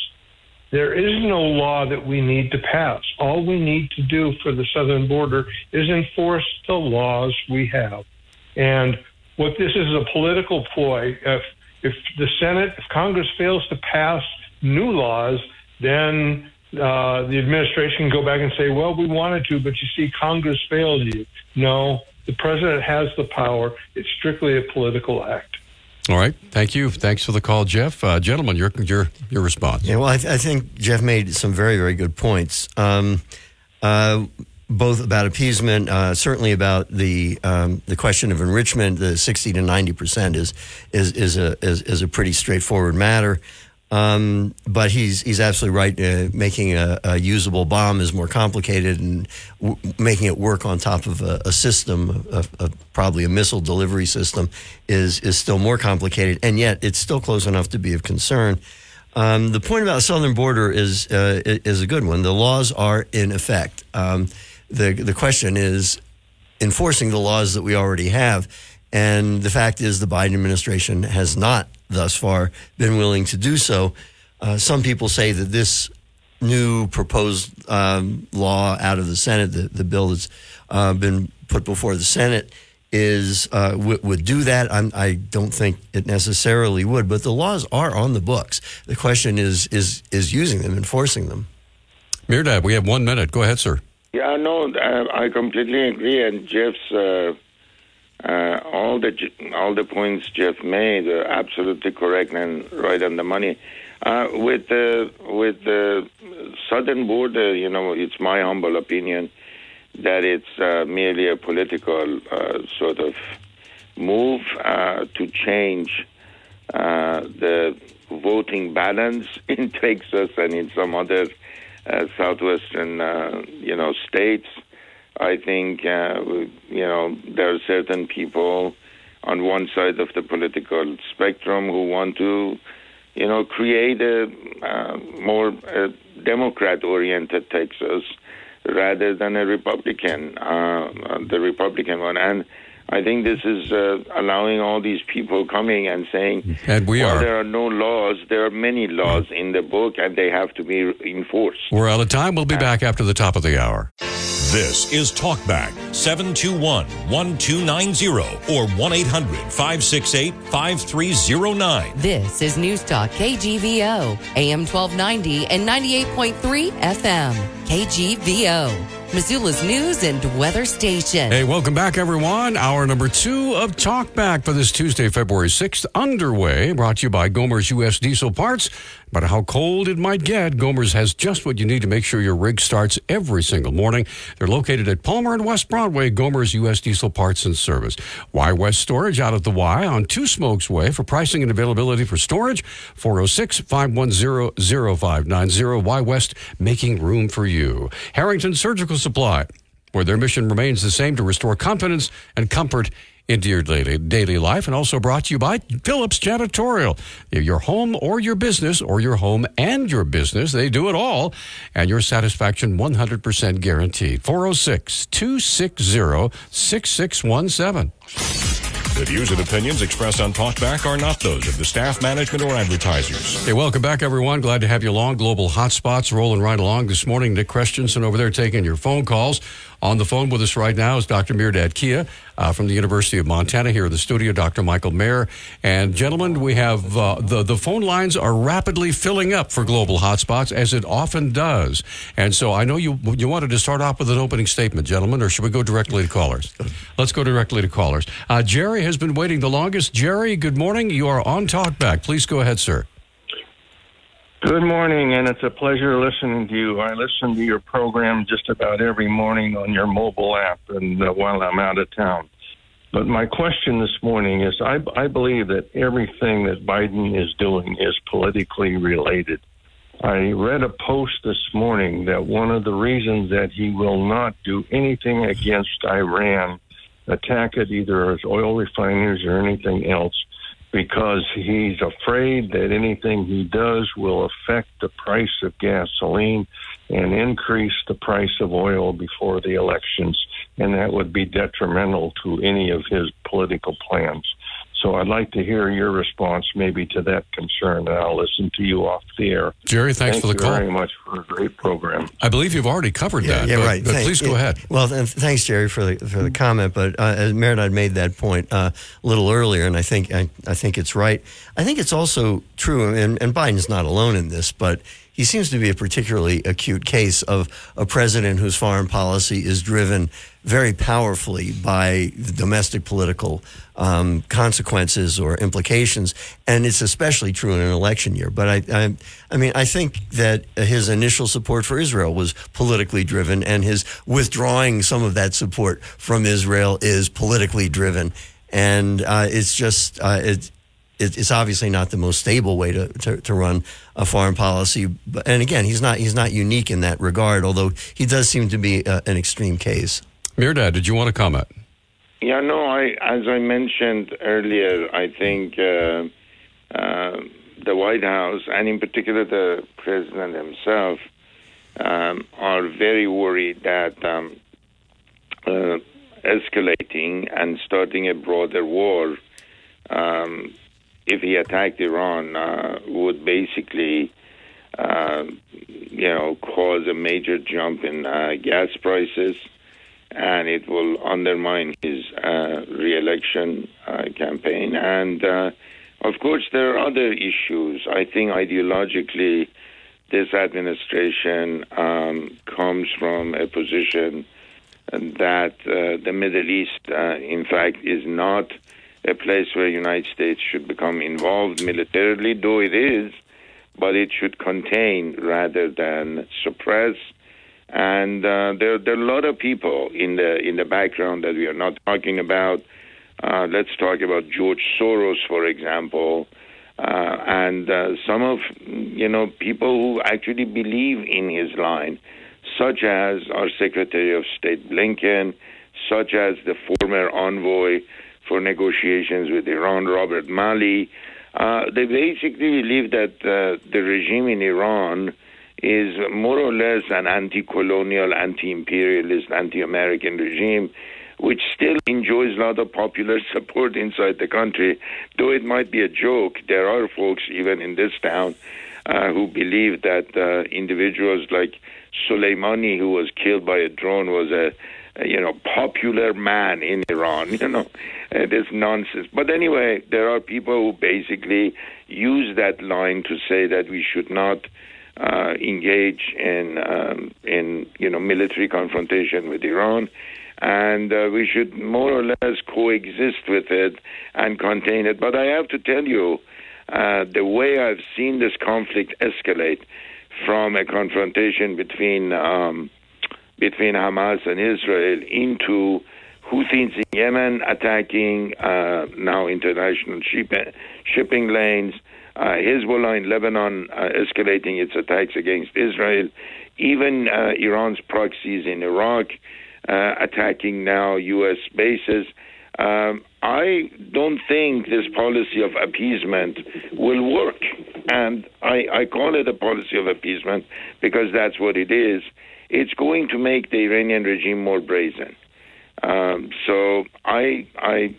There is no law that we need to pass. All we need to do for the southern border is enforce the laws we have. And what this is a political ploy. If, if the Senate, if Congress fails to pass new laws, then uh, the administration can go back and say, well, we wanted to, but you see, Congress failed you. No, the president has the power. It's strictly a political act. All right. Thank you. Thanks for the call, Jeff. Uh, gentlemen, your, your, your response. Yeah, well, I, th- I think Jeff made some very, very good points. Um, uh, both about appeasement, uh, certainly about the um, the question of enrichment. The sixty to ninety percent is is is a is, is a pretty straightforward matter. Um, but he's he's absolutely right. Uh, making a, a, usable bomb is more complicated, and w- making it work on top of a, a system, a, probably a missile delivery system, is is still more complicated. And yet, it's still close enough to be of concern. Um, the point about the southern border is uh, is a good one. The laws are in effect. Um, the the question is enforcing the laws that we already have. And the fact is, the Biden administration has not thus far been willing to do so. Uh, some people say that this new proposed um, law out of the Senate, the, the bill that's uh, been put before the Senate, is uh, w- would do that. I'm, I do not think it necessarily would, but the laws are on the books. The question is is is using them, enforcing them. Mehrdad, we have one minute. Go ahead, sir. Yeah, no, uh, I completely agree. And Jeff's uh, all the all the points Jeff made are absolutely correct and right on the money. Uh, with the with the southern border, you know, it's my humble opinion that it's uh, merely a political uh, sort of move uh, to change uh, the voting balance in Texas and in some other southwestern, you know, states I think, uh, you know, there are certain people on one side of the political spectrum who want to, you know, create a uh, more uh, Democrat-oriented Texas rather than a Republican, uh, the Republican one. And I think this is uh, allowing all these people coming and saying, and we well, are. there are no laws. There are many laws in the book, and they have to be enforced. We're out of time. We'll be back after the top of the hour. This is Talkback 721 1290 or 1 800 568 5309. This is News Talk KGVO, AM 1290 and 98.3 FM. KGVO. Missoula's news and weather station. Hey, welcome back, everyone. Hour number two of Talkback for this Tuesday, February 6th, underway. Brought to you by Gomer's U.S. Diesel Parts. Matter how cold it might get, Gomer's has just what you need to make sure your rig starts every single morning. They're located at Palmer and West Broadway, Gomer's U.S. Diesel Parts and Service. Y West Storage out at the Y on Two Smokes Way for pricing and availability for storage. 406 510 0590. Y West making room for you. Harrington Surgical Supply, where their mission remains the same to restore confidence and comfort into your daily, daily life and also brought to you by Phillips Janitorial. Your home or your business or your home and your business, they do it all. And your satisfaction 100% guaranteed. 406 260 6617. The views and opinions expressed on Talkback are not those of the staff, management, or advertisers. Hey, welcome back, everyone. Glad to have you along. Global Hotspots rolling right along this morning. Nick Christensen over there taking your phone calls. On the phone with us right now is Dr. Mehrdad Kia uh, from the University of Montana here in the studio, Dr. Michael Mayer. And gentlemen, we have uh, the, the phone lines are rapidly filling up for Global Hotspots, as it often does. And so I know you, you wanted to start off with an opening statement, gentlemen, or should we go directly to callers? Let's go directly to callers. Uh, Jerry has been waiting the longest. Jerry, good morning. You are on Talkback. Please go ahead, sir. Good morning, and it's a pleasure listening to you. I listen to your program just about every morning on your mobile app, and uh, while I'm out of town. But my question this morning is: I, I believe that everything that Biden is doing is politically related. I read a post this morning that one of the reasons that he will not do anything against Iran, attack it either as oil refineries or anything else, because he's afraid that anything he does will affect the price of gasoline and increase the price of oil before the elections, and that would be detrimental to any of his political plans. So I'd like to hear your response maybe to that concern, and I'll listen to you off the air. Jerry, thanks Thank for the call. Thank you very much for a great program. I believe you've already covered that. Yeah, but, right. But Thank- please go yeah. ahead. Well, and thanks, Jerry, for the for the comment. But uh, as Mehrdad made that point uh, a little earlier, and I think I, I think it's right. I think it's also true, and, and Biden's not alone in this, but he seems to be a particularly acute case of a president whose foreign policy is driven very powerfully by domestic political um, consequences or implications, and it's especially true in an election year. But I, I, I mean, I think that his initial support for Israel was politically driven, and his withdrawing some of that support from Israel is politically driven, and uh, it's just uh, it, it, it's obviously not the most stable way to, to, to run a foreign policy. But, and again, he's not he's not unique in that regard, although he does seem to be uh, an extreme case. Mehrdad, did you want to comment? Yeah, no, I as I mentioned earlier, I think uh, uh, the White House, and in particular the president himself, um, are very worried that um, uh, escalating and starting a broader war, um, if he attacked Iran, uh, would basically, uh, you know, cause a major jump in uh, gas prices and it will undermine his uh, reelection uh, campaign. And of course, there are other issues. I think ideologically, this administration um, comes from a position that the Middle East, in fact, is not a place where the United States should become involved militarily, though it is, but it should contain rather than suppress and uh, there, there are a lot of people in the in the background that we are not talking about. Uh, let's talk about George Soros, for example, uh, and uh, some of you know people who actually believe in his line, such as our Secretary of State Blinken, such as the former envoy for negotiations with Iran, Robert Malley. Uh, they basically believe that uh, the regime in Iran is more or less an anti colonial, anti imperialist, anti American regime, which still enjoys a lot of popular support inside the country. Though it might be a joke, there are folks even in this town uh, who believe that uh, individuals like Soleimani, who was killed by a drone, was a, a you know popular man in Iran. You know, uh, this nonsense. But anyway, there are people who basically use that line to say that we should not uh, engage in um, in you know military confrontation with Iran, and uh, we should more or less coexist with it and contain it. But I have to tell you, uh, the way I've seen this conflict escalate from a confrontation between um, between Hamas and Israel into Houthis in Yemen attacking uh, now international ship, shipping lanes uh, Hezbollah in Lebanon uh, escalating its attacks against Israel, even uh, Iran's proxies in Iraq uh, attacking now U.S. bases. Um, I don't think this policy of appeasement will work. And I, I call it a policy of appeasement because that's what it is. It's going to make the Iranian regime more brazen. Um, so I, I,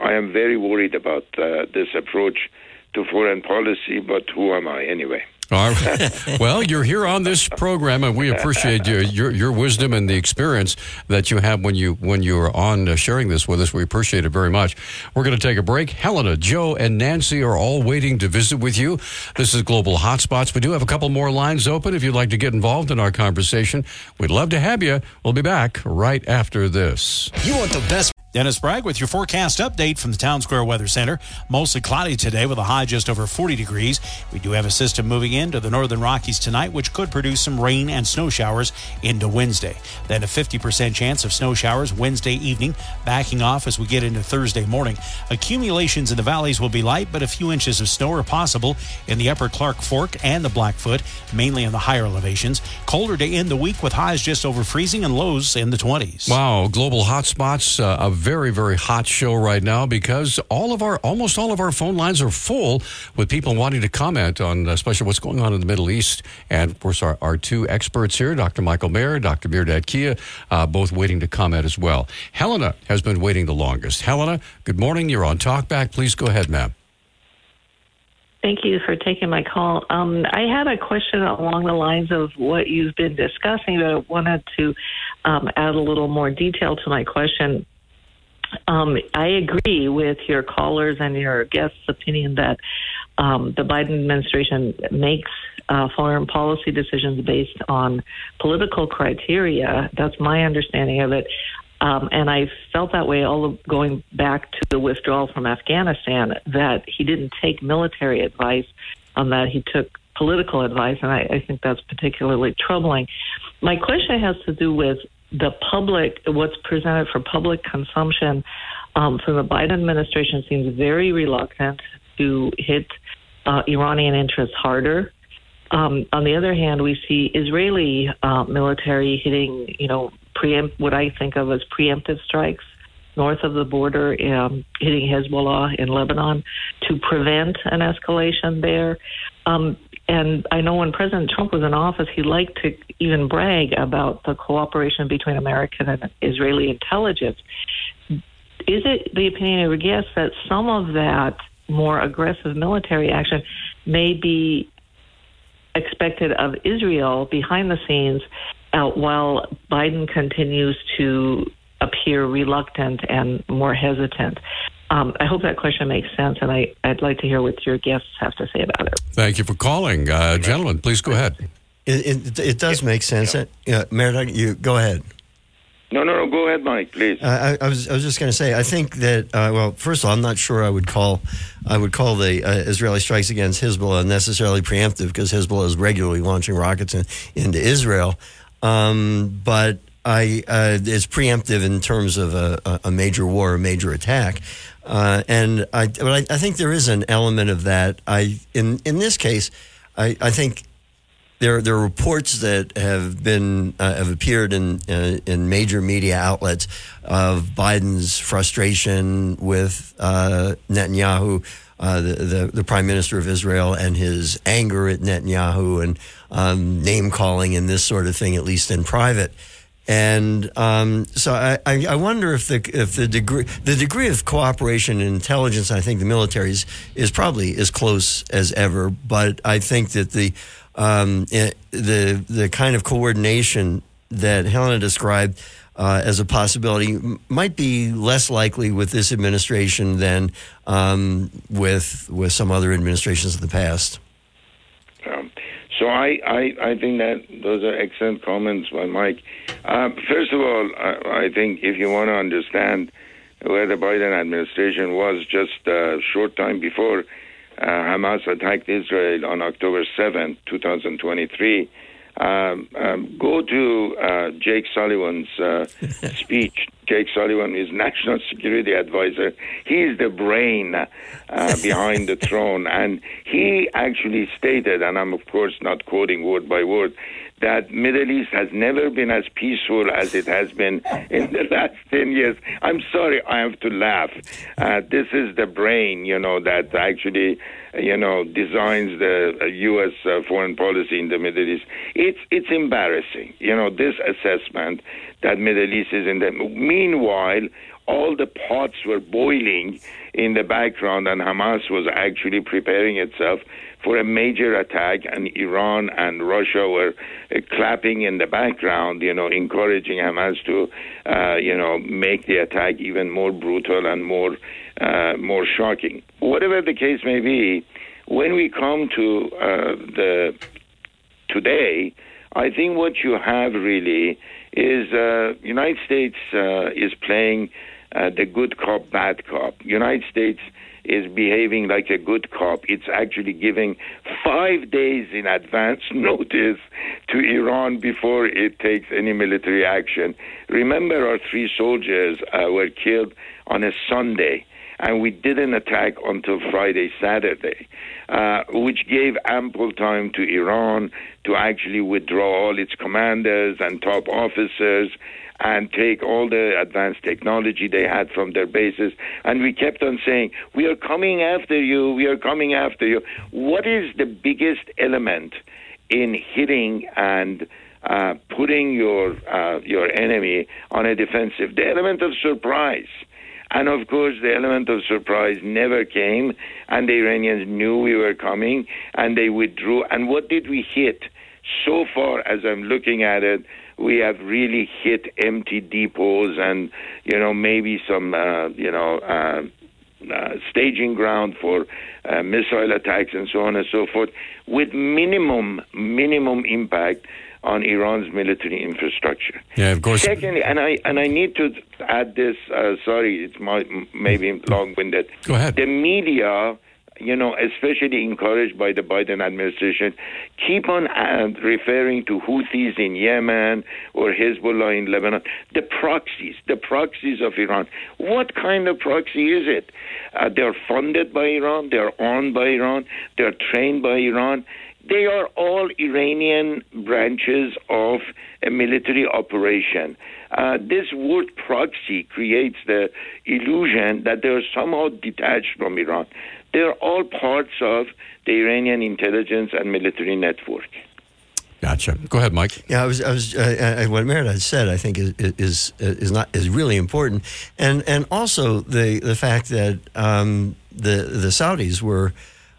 I am very worried about uh, this approach to foreign policy, but who am I anyway? All right. well, you're here on this program, and we appreciate your, your, your wisdom and the experience that you have when you when you are on uh, sharing this with us. We appreciate it very much. We're going to take a break. Helena, Joe, and Nancy are all waiting to visit with you. This is Global Hotspots. We do have a couple more lines open if you'd like to get involved in our conversation. We'd love to have you. We'll be back right after this. You want the best. Dennis Bragg with your forecast update from the Town Square Weather Center. Mostly cloudy today with a high just over 40 degrees. We do have a system moving into the northern Rockies tonight, which could produce some rain and snow showers into Wednesday. Then a 50% chance of snow showers Wednesday evening, backing off as we get into Thursday morning. Accumulations in the valleys will be light, but a few inches of snow are possible in the upper Clark Fork and the Blackfoot, mainly in the higher elevations. Colder to end the week with highs just over freezing and lows in the 20s. Wow, global hotspots, uh, a very, very hot show right now because all of our, almost all of our phone lines are full with people wanting to comment on, especially what's going on in the Middle East. And of course, our, our two experts here, Dr. Michael Mayer, Dr. Mehrdad Kia, uh, both waiting to comment as well. Helena has been waiting the longest. Helena, good morning. You're on Talkback. Please go ahead, ma'am. Thank you for taking my call. Um, I had a question along the lines of what you've been discussing, but I wanted to um, add a little more detail to my question. Um, I agree with your callers and your guests' opinion that um, the Biden administration makes uh, foreign policy decisions based on political criteria. That's my understanding of it. Um, and I felt that way all of going back to the withdrawal from Afghanistan, that he didn't take military advice on that. He took political advice, and I, I think that's particularly troubling. My question has to do with the public, what's presented for public consumption um, from the Biden administration seems very reluctant to hit uh, Iranian interests harder. Um, on the other hand, we see Israeli uh, military hitting, you know, preempt what I think of as preemptive strikes north of the border, um, hitting Hezbollah in Lebanon to prevent an escalation there. Um, and I know when President Trump was in office, he liked to even brag about the cooperation between American and Israeli intelligence. Is it the opinion of your guests that some of that more aggressive military action may be expected of Israel behind the scenes uh, while Biden continues to appear reluctant and more hesitant. Um, I hope that question makes sense, and I, would like to hear what your guests have to say about it. Thank you for calling. Uh, gentlemen, please go ahead. It, it, it does make sense. Yeah. Uh, Mehrdad, you go ahead. No, no, no. Go ahead, Mike, please. Uh, I, I, was, I was just going to say. I think that. Uh, well, first of all, I'm not sure I would call, I would call the uh, Israeli strikes against Hezbollah necessarily preemptive because Hezbollah is regularly launching rockets in, into Israel. Um, but I, uh, it's preemptive in terms of a, a major war, a major attack. Uh, and I, but I, I, think there is an element of that. I, in in this case, I, I think there there are reports that have been uh, have appeared in uh, in major media outlets of Biden's frustration with uh, Netanyahu. Uh, the, the, the prime minister of Israel and his anger at Netanyahu and um, name calling and this sort of thing, at least in private. And um, so I, I, wonder if the if the degree the degree of cooperation and intelligence, I think the military is, is probably as close as ever. But I think that the um, it, the the kind of coordination that Helena described uh, as a possibility might be less likely with this administration than um, with with some other administrations of the past. Um, so I, I, I think that those are excellent comments by Mike. Uh, first of all, I, I, think if you want to understand where the Biden administration was just a short time before uh, Hamas attacked Israel on October 7, 2023, um, um, go to uh, Jake Sullivan's uh, speech. Jake Sullivan is National Security Advisor. He is the brain uh, behind the throne. And he actually stated, and I'm of course not quoting word by word, that Middle East has never been as peaceful as it has been in the last 10 years. I'm sorry, I have to laugh. Uh, this is the brain, you know, that actually, you know, designs the uh, U.S. Uh, foreign policy in the Middle East. It's, it's embarrassing, you know, this assessment that Middle East is in the... Meanwhile, all the pots were boiling in the background, and Hamas was actually preparing itself for a major attack, and Iran and Russia were uh, clapping in the background, you know, encouraging Hamas to, uh, you know, make the attack even more brutal and more, uh, more shocking. Whatever the case may be, when we come to uh, the today, I think what you have really is uh, United States uh, is playing uh, the good cop, bad cop. United States is behaving like a good cop. It's actually giving five days in advance notice to Iran before it takes any military action. Remember, our three soldiers uh, were killed on a Sunday and we didn't attack until Friday, Saturday, uh, which gave ample time to Iran to actually withdraw all its commanders and top officers and take all the advanced technology they had from their bases. And we kept on saying, We are coming after you, we are coming after you. What is the biggest element in hitting and uh, putting your uh, your enemy on a defensive? The element of surprise. And of course, the element of surprise never came, and the Iranians knew we were coming, and they withdrew. And what did we hit? So far, as I'm looking at it, we have really hit empty depots and you know maybe some uh, you know uh, uh, staging ground for uh, missile attacks and so on and so forth, with minimum minimum impact on Iran's military infrastructure. Yeah, of course. Secondly, and I and I need to add this. Uh, sorry, it's my, maybe long-winded. Go ahead. The media you know, especially encouraged by the Biden administration, keep on uh, referring to Houthis in Yemen or Hezbollah in Lebanon, the proxies, the proxies of Iran. What kind of proxy is it? Uh, they're funded by Iran, they're owned by Iran, they're trained by Iran. They are all Iranian branches of a military operation. Uh, this word proxy creates the illusion that they're somehow detached from Iran. They're all parts of the Iranian intelligence and military network. Gotcha. Go ahead, Mike. Yeah, I was. I was. Uh, uh, what Mehrdad said, I think, is is is not is really important, and and also the the fact that um, the the Saudis were.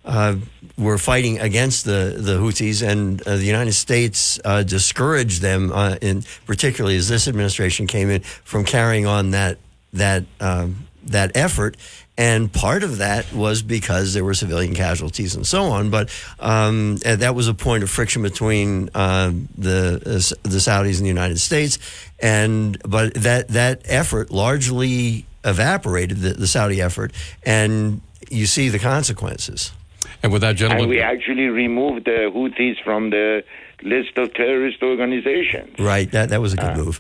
Uh, were fighting against the, the Houthis, and uh, the United States uh, discouraged them, uh, in particularly as this administration came in, from carrying on that that um, that effort. And part of that was because there were civilian casualties and so on. But um, that was a point of friction between uh, the uh, the Saudis and the United States. And but that that effort largely evaporated the, the Saudi effort, and you see the consequences. And with that, gentleman, and we actually removed the Houthis from the list of terrorist organizations. Right. That that was a good uh, move.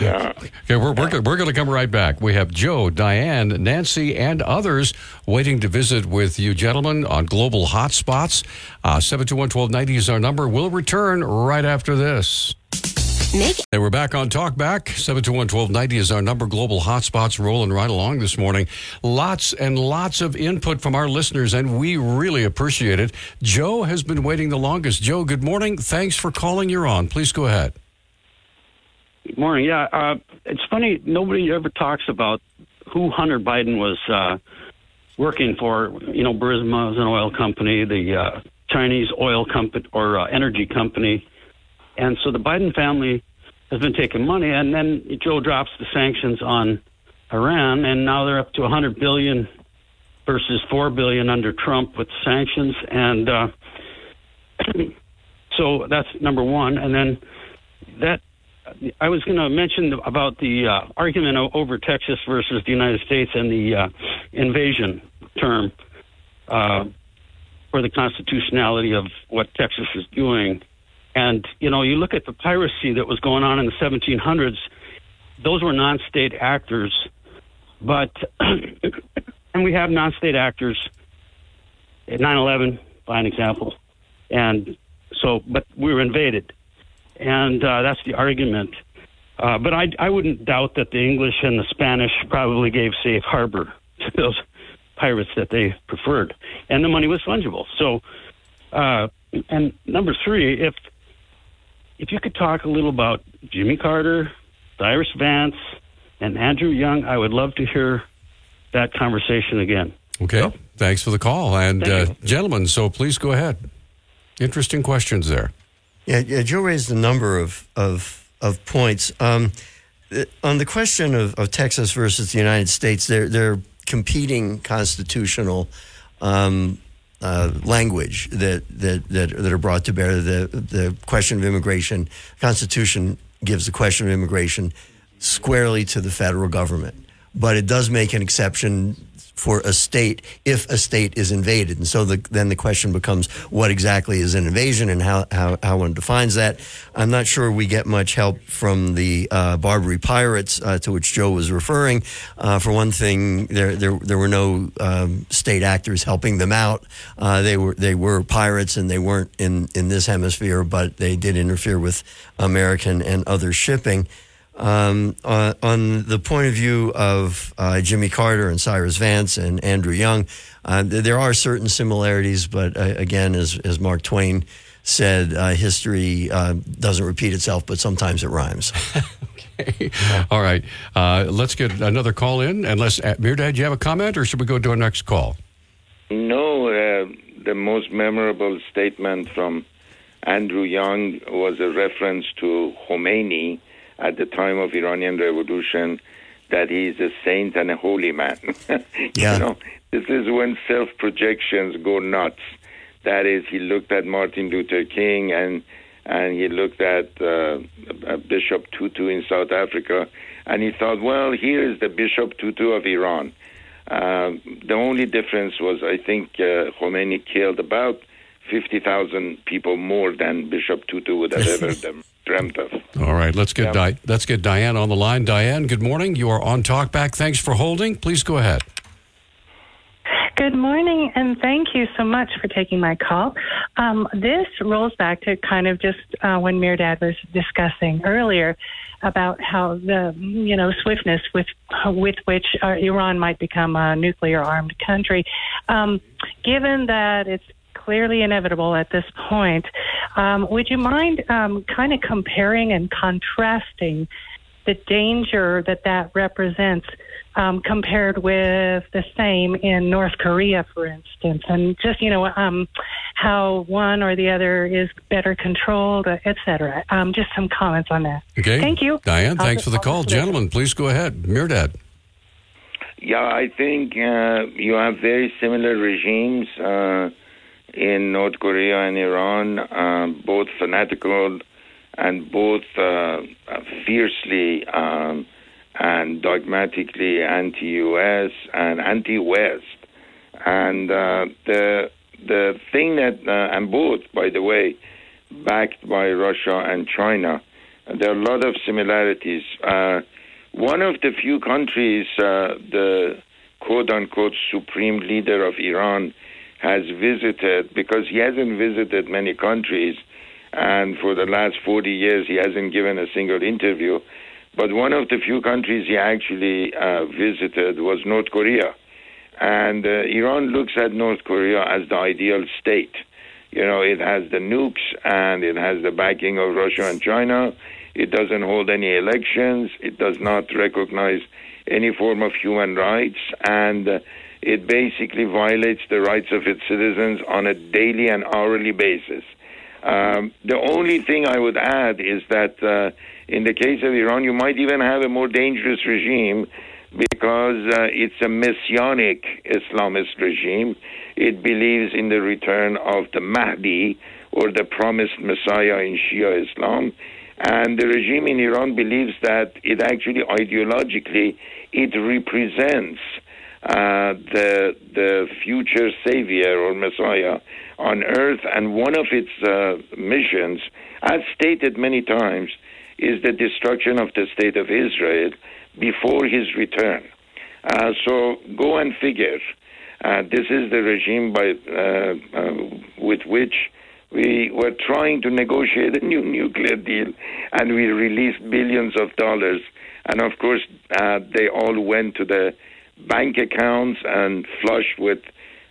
Yeah. Okay, we're, we're, we're going to come right back. We have Joe, Diane, Nancy, and others waiting to visit with you gentlemen on global hotspots. Uh, 1290 is our number. We'll return right after this. Nick. And we're back on Talkback. 721 1290 is our number. Global hotspots rolling right along this morning. Lots and lots of input from our listeners, and we really appreciate it. Joe has been waiting the longest. Joe, good morning. Thanks for calling. You're on. Please go ahead. Morning. Yeah, uh, it's funny. Nobody ever talks about who Hunter Biden was uh, working for. You know, Burisma is an oil company, the uh, Chinese oil company or uh, energy company, and so the Biden family has been taking money. And then Joe drops the sanctions on Iran, and now they're up to 100 billion versus 4 billion under Trump with sanctions, and uh, so that's number one. And then that I was going to mention about the uh, argument over Texas versus the United States and the uh, invasion term uh, for the constitutionality of what Texas is doing. And, you know, you look at the piracy that was going on in the 1700s, those were non state actors. But, and we have non state actors at 9 11, by an example. And so, but we were invaded. And uh, that's the argument. Uh, but I, I wouldn't doubt that the English and the Spanish probably gave safe harbor to those pirates that they preferred, and the money was fungible. So, uh, and number three, if if you could talk a little about Jimmy Carter, Cyrus Vance, and Andrew Young, I would love to hear that conversation again. Okay. Thanks for the call. And, uh, gentlemen, so please go ahead. Interesting questions there. Yeah, yeah Joe raised a number of, of, of points. Um, on the question of, of Texas versus the United States, they're, they're competing constitutional um, uh, language that, that, that, that are brought to bear. The, the question of immigration, Constitution gives the question of immigration squarely to the federal government. But it does make an exception for a state if a state is invaded. And so the, then the question becomes what exactly is an invasion and how, how, how one defines that. I'm not sure we get much help from the uh, Barbary pirates uh, to which Joe was referring. Uh, for one thing, there, there, there were no um, state actors helping them out. Uh, they, were, they were pirates and they weren't in, in this hemisphere, but they did interfere with American and other shipping. Um, on, on, the point of view of uh, Jimmy Carter and Cyrus Vance and Andrew Young, uh, there are certain similarities, but uh, again, as, as Mark Twain said, uh, history uh, doesn't repeat itself, but sometimes it rhymes. okay. All right. Uh, let's get another call in. Unless, uh, Mehrdad, you have a comment, or should we go to our next call? No, the most memorable statement from Andrew Young was a reference to Khomeini at the time of Iranian Revolution that he is a saint and a holy man. yeah. You know, this is when self projections go nuts. That is, he looked at Martin Luther King and and he looked at uh, Bishop Tutu in South Africa, and he thought, well, here is the Bishop Tutu of Iran. Uh, the only difference was, I think, uh, Khomeini killed about 50,000 people more than Bishop Tutu would have ever dreamt of. All right, let's get Yeah. Di- let's get Diane on the line. Diane, good morning. You are on Talkback. Thanks for holding. Please go ahead. Good morning, and thank you so much for taking my call. Um, this rolls back to kind of just uh, when Mehrdad was discussing earlier about how the you know swiftness with with which uh, Iran might become a nuclear armed country. Um, given that it's clearly inevitable at this point, um, would you mind um, kind of comparing and contrasting the danger that that represents um, compared with the same in North Korea, for instance, and just you know um, how one or the other is better controlled, uh, et cetera. Um, just some comments on that. Okay. Thank you, Diane. I'll Thanks for the call, gentlemen. Please go ahead. Mehrdad. Yeah, I think uh, you have very similar regimes uh, in North Korea and Iran, uh, both fanatical and both uh, fiercely um, and dogmatically anti-U.S. and anti-West. And uh, the the thing that uh, and both, by the way, backed by Russia and China. There are a lot of similarities. Uh, one of the few countries, the quote unquote supreme leader of Iran, has visited, because he hasn't visited many countries, and for the last 40 years he hasn't given a single interview. But one of the few countries he actually uh, visited was North Korea. And uh, Iran looks at North Korea as the ideal state. You know, it has the nukes and it has the backing of Russia and China. It doesn't hold any elections. It does not recognize any form of human rights. And uh, it basically violates the rights of its citizens on a daily and hourly basis. Um, the only thing I would add is that uh, in the case of Iran, you might even have a more dangerous regime because uh, it's a messianic Islamist regime. It believes in the return of the Mahdi or the promised Messiah in Shia Islam. And the regime in Iran believes that it actually ideologically it represents uh, the the future savior or Messiah on earth, and one of its uh, missions, as stated many times, is the destruction of the state of Israel before his return. Uh, so go and figure. Uh, this is the regime by uh, with which We were trying to negotiate a new nuclear deal, and we released billions of dollars. And of course, they all went to the bank accounts and flushed with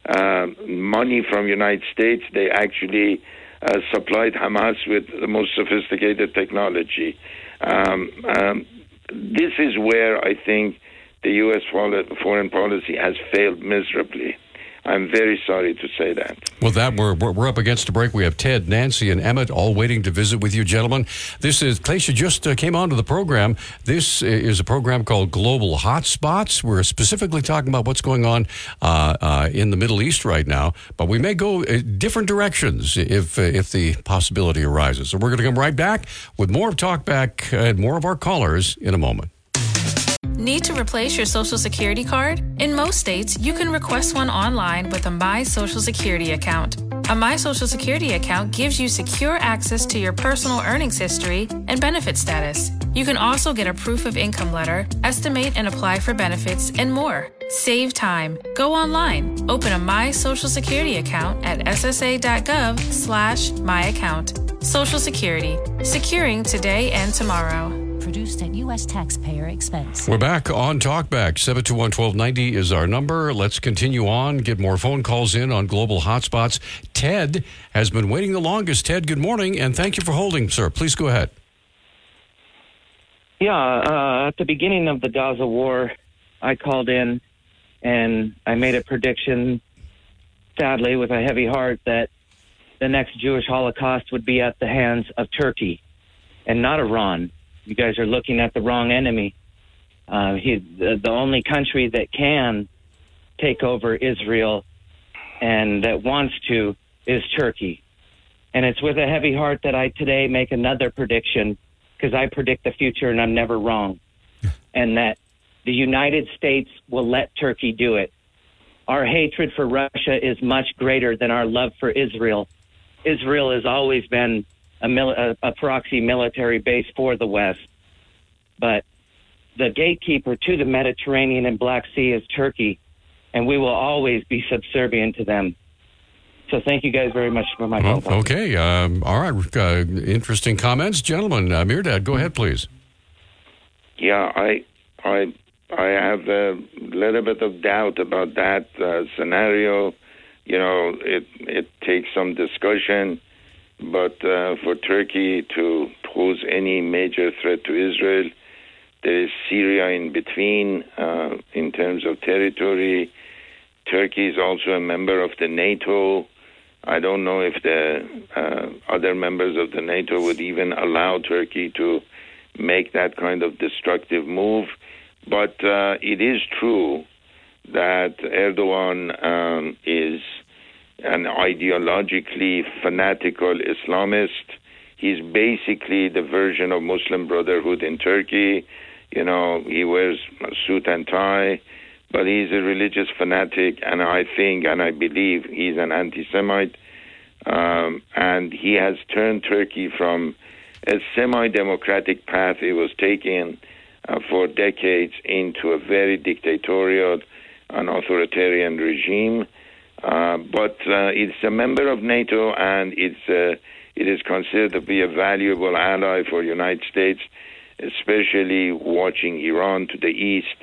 uh, money from United States. They actually uh, supplied Hamas with the most sophisticated technology. Um, um, this is where I think the U.S. foreign policy has failed miserably. I'm very sorry to say that. Well, that we're, we're up against a break. We have Ted, Nancy, and Emmett all waiting to visit with you, gentlemen. This is Glacia just uh, came onto the program. This is a program called Global Hotspots. We're specifically talking about what's going on uh, uh, in the Middle East right now, but we may go uh, different directions if uh, if the possibility arises. So we're going to come right back with more of Talkback and more of our callers in a moment. Need to replace your Social Security card? In most states, you can request one online with a My Social Security account. A My Social Security account gives you secure access to your personal earnings history and benefit status. You can also get a proof of income letter, estimate and apply for benefits, and more. Save time. Go online. Open a My Social Security account at ssa.gov slash myaccount. Social Security. Securing today and tomorrow produced at U.S. taxpayer expense. We're back on Talkback. 721 1290 is our number. Let's continue on, get more phone calls in on global hotspots. Ted has been waiting the longest. Ted, good morning, and thank you for holding, sir. Please go ahead. Yeah, uh, at the beginning of the Gaza war, I called in and I made a prediction, sadly, with a heavy heart, that the next Jewish Holocaust would be at the hands of Turkey and not Iran you guys are looking at the wrong enemy. Uh, he, the, the only country that can take over Israel and that wants to is Turkey. And it's with a heavy heart that I today make another prediction because I predict the future and I'm never wrong. and that the United States will let Turkey do it. Our hatred for Russia is much greater than our love for Israel. Israel has always been a, mil- a, a proxy military base for the West. But the gatekeeper to the Mediterranean and Black Sea is Turkey, and we will always be subservient to them. So thank you guys very much for my well, call. Okay. Um, all right. Uh, interesting comments. Gentlemen, uh, Mehrdad, go ahead, please. Yeah, I, I, I have a little bit of doubt about that uh, scenario. You know, it it takes some discussion but uh, for Turkey to pose any major threat to Israel, there is Syria in between uh, in terms of territory. Turkey is also a member of the NATO. I don't know if the uh, other members of the NATO would even allow Turkey to make that kind of destructive move. But uh, it is true that Erdogan um, is an ideologically fanatical Islamist. He's basically the version of Muslim Brotherhood in Turkey. You know, he wears a suit and tie, but he's a religious fanatic, and I think and I believe he's an anti Semite. Um, and he has turned Turkey from a semi democratic path it was taking uh, for decades into a very dictatorial and authoritarian regime. Uh, but uh, it's a member of NATO and it's uh, it is considered to be a valuable ally for the United States, especially watching Iran to the east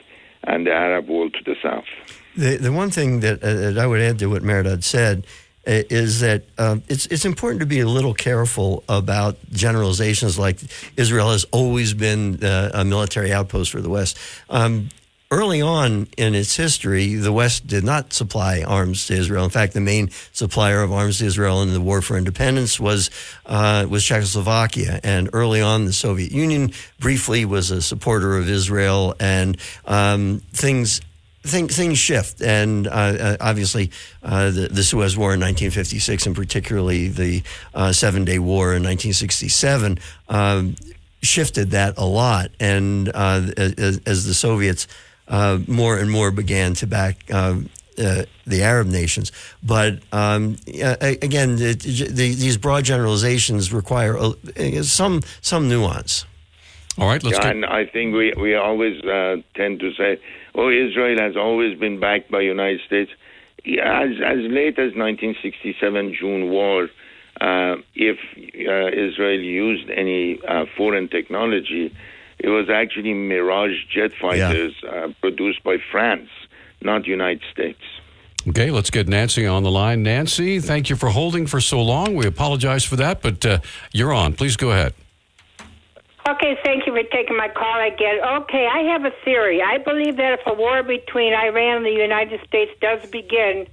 and the Arab world to the south. The, the one thing that, uh, that I would add to what Mehrdad said uh, is that um, it's it's important to be a little careful about generalizations like Israel has always been uh, a military outpost for the West. Um, early on in its history, the West did not supply arms to Israel. In fact, the main supplier of arms to Israel in the war for independence was uh, was Czechoslovakia. And early on, the Soviet Union briefly was a supporter of Israel, and um, things. Things, things shift, and uh, uh obviously, uh, the, the, Suez War in 1956, and particularly the uh, Seven Day War in 1967, um, shifted that a lot. And uh, as, as the Soviets uh, more and more began to back uh, uh, the Arab nations. But um, again, the, the, these broad generalizations require some some nuance. All right, let's. Yeah, and I think we we always uh, tend to say, "Oh, Israel has always been backed by United States." As as late as 1967 June war, uh, if uh, Israel used any uh, foreign technology, it was actually Mirage jet fighters uh, produced by France, not United States. Okay, let's get Nancy on the line. Nancy, thank you for holding for so long. We apologize for that, but uh, you're on. Please go ahead. Okay, thank you for taking my call again. Okay, I have a theory. I believe that if a war between Iran and the United States does begin,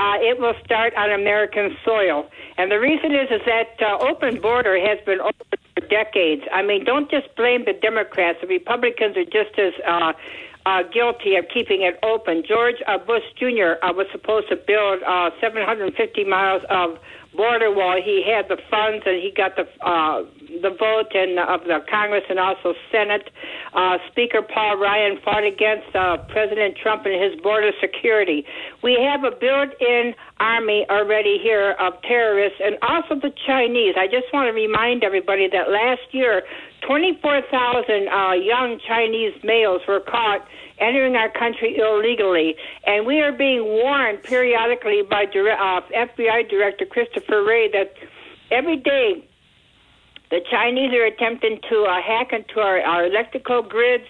uh, it will start on American soil. And the reason is is that uh, open border has been open for decades. I mean, don't just blame the Democrats. The Republicans are just as uh, uh, guilty of keeping it open. George uh, Bush Jr. Uh, was supposed to build uh, 750 miles of border wall. He had the funds and he got the uh, the vote and of the Congress and also Senate. Uh, Speaker Paul Ryan fought against uh, President Trump and his border security. We have a built-in army already here of terrorists and also the Chinese. I just want to remind everybody that last year, 24,000 uh, young Chinese males were caught entering our country illegally. And we are being warned periodically by uh, FBI Director Christopher Wray that every day the Chinese are attempting to uh, hack into our, our electrical grids,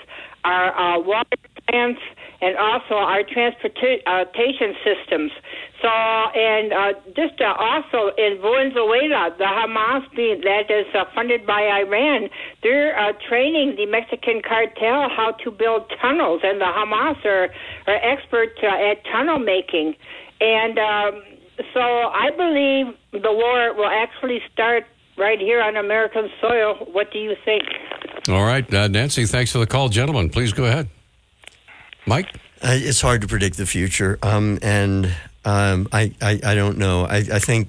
our uh, water plants, and also our transportation systems. So, and uh, just uh, also in Venezuela, the Hamas being that is uh, funded by Iran, they're uh, training the Mexican cartel how to build tunnels, and the Hamas are, are experts uh, at tunnel making. And um, so I believe the war will actually start right here on American soil. What do you think? All right, uh, Nancy, thanks for the call. Gentlemen, please go ahead. Mike? Uh, it's hard to predict the future. Um, and um, I, I, I, don't know. I, I think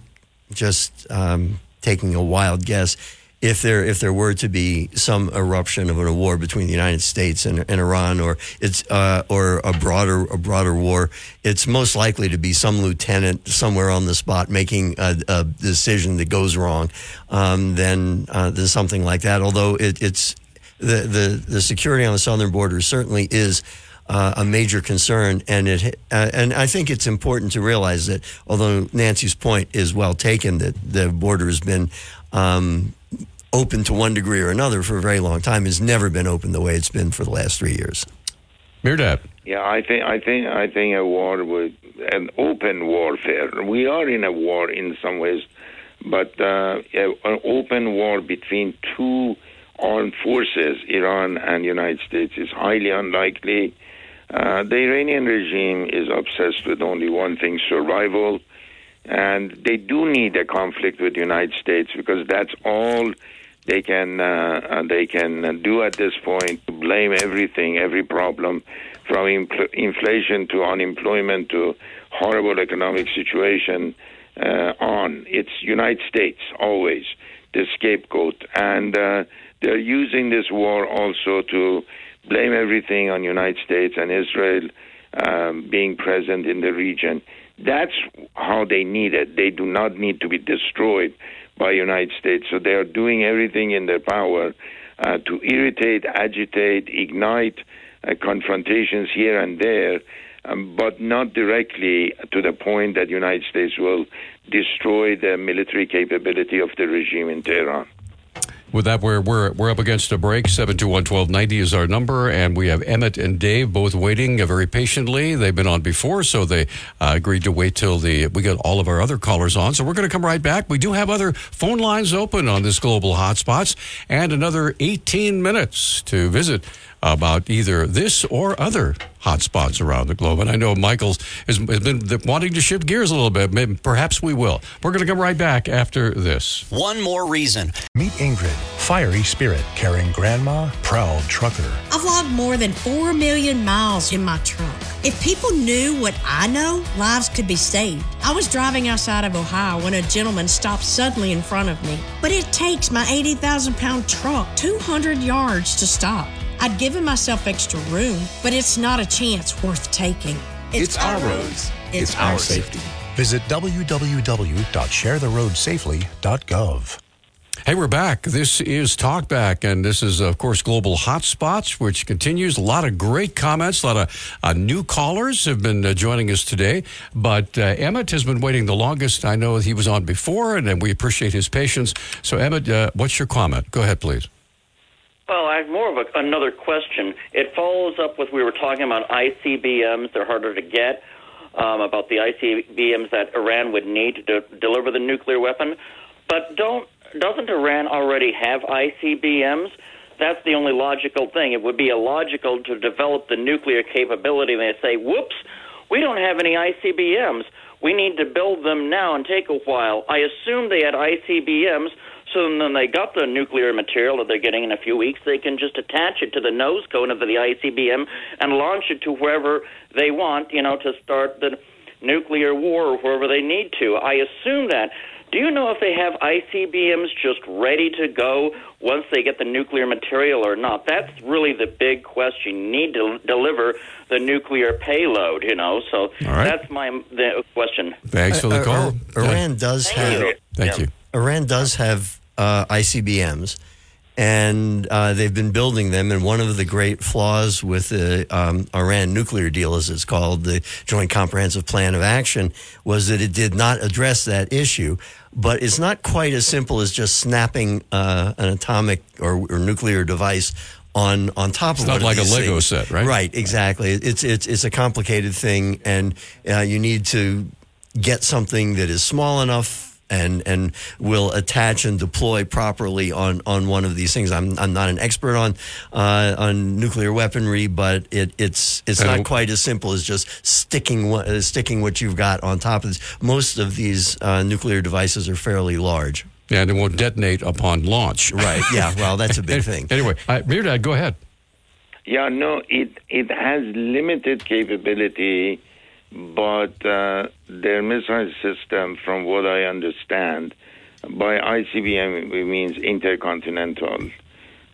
just um, taking a wild guess, if there if there were to be some eruption of a war between the United States and, and Iran, or it's uh, or a broader a broader war, it's most likely to be some lieutenant somewhere on the spot making a, a decision that goes wrong. Um, then uh, there's something like that. Although it, it's the, the the security on the southern border certainly is uh, a major concern, and it uh, and I think it's important to realize that although Nancy's point is well taken, that the border has been um, open to one degree or another for a very long time, has never been open the way it's been for the last three years. Mehrdad. Yeah, I think I think I think a war with an open warfare. We are in a war in some ways, but uh, an open war between two armed forces, Iran and United States, is highly unlikely. Uh, the Iranian regime is obsessed with only one thing survival. And they do need a conflict with the United States because that's all they can uh, uh they can do at this point to blame everything, every problem, from impl- inflation to unemployment to horrible economic situation uh, on. It's United States always the scapegoat, and uh, they're using this war also to blame everything on United States and Israel um, being present in the region. That's how they need it. They do not need to be destroyed by United States. So they are doing everything in their power uh, to irritate, agitate, ignite uh, confrontations here and there, um, but not directly to the point that United States will destroy the military capability of the regime in Tehran. With that, we're, we're, we're up against a break. 721-1290 is our number, and we have Emmett and Dave both waiting uh, very patiently. They've been on before, so they uh, agreed to wait till the we get all of our other callers on. So we're going to come right back. We do have other phone lines open on this global hotspots, and another 18 minutes to visit about either this or other hotspots around the globe. And I know Michael's has, has been wanting to shift gears a little bit. Maybe, perhaps we will. We're going to come right back after this. One more reason. Meet Ingrid, fiery spirit, carrying grandma, proud trucker. I've logged more than 4 million miles in my truck. If people knew what I know, lives could be saved. I was driving outside of Ohio when a gentleman stopped suddenly in front of me. But it takes my 80,000 pound truck 200 yards to stop. I'd given myself extra room, but it's not a chance worth taking. It's, it's our roads. It's, it's our safety. Visit www.sharetheroadsafely.gov. Hey, we're back. This is Talkback, and this is, of course, Global Hotspots, which continues. A lot of great comments. A lot of uh, new callers have been uh, joining us today. But uh, Emmett has been waiting the longest. I know he was on before, and, and we appreciate his patience. So, Emmett, uh, what's your comment? Go ahead, please. Well, I have more of a, another question. It follows up with we were talking about ICBMs. They're harder to get. Um, about the ICBMs that Iran would need to de- deliver the nuclear weapon, but don't doesn't Iran already have ICBMs? That's the only logical thing. It would be illogical to develop the nuclear capability and they say, "Whoops, we don't have any ICBMs. We need to build them now and take a while." I assume they had ICBMs so then they got the nuclear material that they're getting in a few weeks. They can just attach it to the nose cone of the ICBM and launch it to wherever they want, you know, to start the nuclear war or wherever they need to. I assume that. Do you know if they have ICBMs just ready to go once they get the nuclear material or not? That's really the big question. You need to deliver the nuclear payload, you know. So right. that's my the question. Thanks for the Uh, call. uh, Iran does Thank have. you. Thank you. Iran does have uh, ICBMs, and uh, they've been building them. And one of the great flaws with the um, Iran nuclear deal, as it's called, the Joint Comprehensive Plan of Action, was that it did not address that issue. But it's not quite as simple as just snapping uh, an atomic or, or nuclear device on on top It's of not like a Lego things. set, right? Right, exactly. It's it's it's a complicated thing, and uh, you need to get something that is small enough and and will attach and deploy properly on on one of these things. I'm I'm not an expert on uh, on nuclear weaponry, but it it's it's And- not quite as simple as just sticking what uh, sticking what you've got on top of this. Most of these uh, nuclear devices are fairly large. And it won't detonate upon launch. Right. Yeah. Well, that's a big thing. Anyway, uh, Mehrdad, go ahead. Yeah, no, it it has limited capability, but uh, their missile system, from what I understand, by ICBM it means intercontinental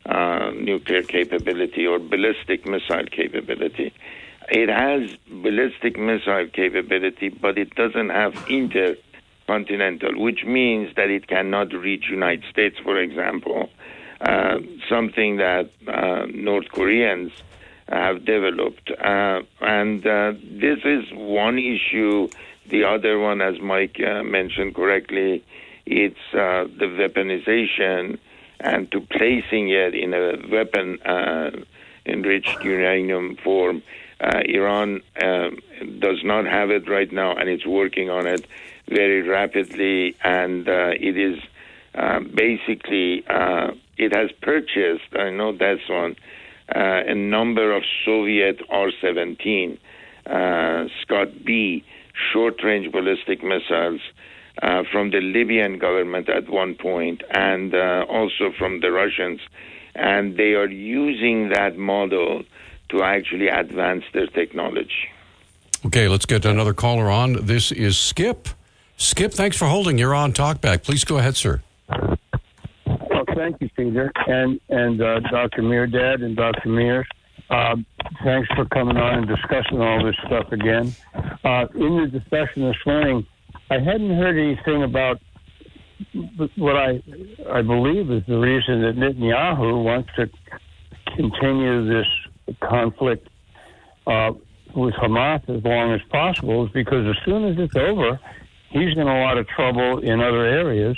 uh, nuclear capability or ballistic missile capability. It has ballistic missile capability, but it doesn't have intercontinental, which means that it cannot reach United States, for example. Uh, something that uh, North Koreans have developed. Uh, and uh, this is one issue. The other one, as Mike uh, mentioned correctly, it's uh, the weaponization and to placing it in a weapon uh, enriched uranium form. Uh, Iran um, does not have it right now, and it's working on it very rapidly. And it is basically it has purchased. I know that's one. Uh, a number of Soviet R-17 uh, Scud B short-range ballistic missiles uh, from the Libyan government at one point, and also from the Russians, and they are using that model to actually advance their technology. Okay, let's get another caller on. This is Skip. Skip, thanks for holding. You're on Talkback. Please go ahead, sir. Thank you, Peter, and and uh, Dr. Mehrdad and Dr. Mears. Uh, thanks for coming on and discussing all this stuff again. Uh, in the discussion this morning, I hadn't heard anything about what I I believe is the reason that Netanyahu wants to continue this conflict uh, with Hamas as long as possible is because as soon as it's over, he's in a lot of trouble in other areas,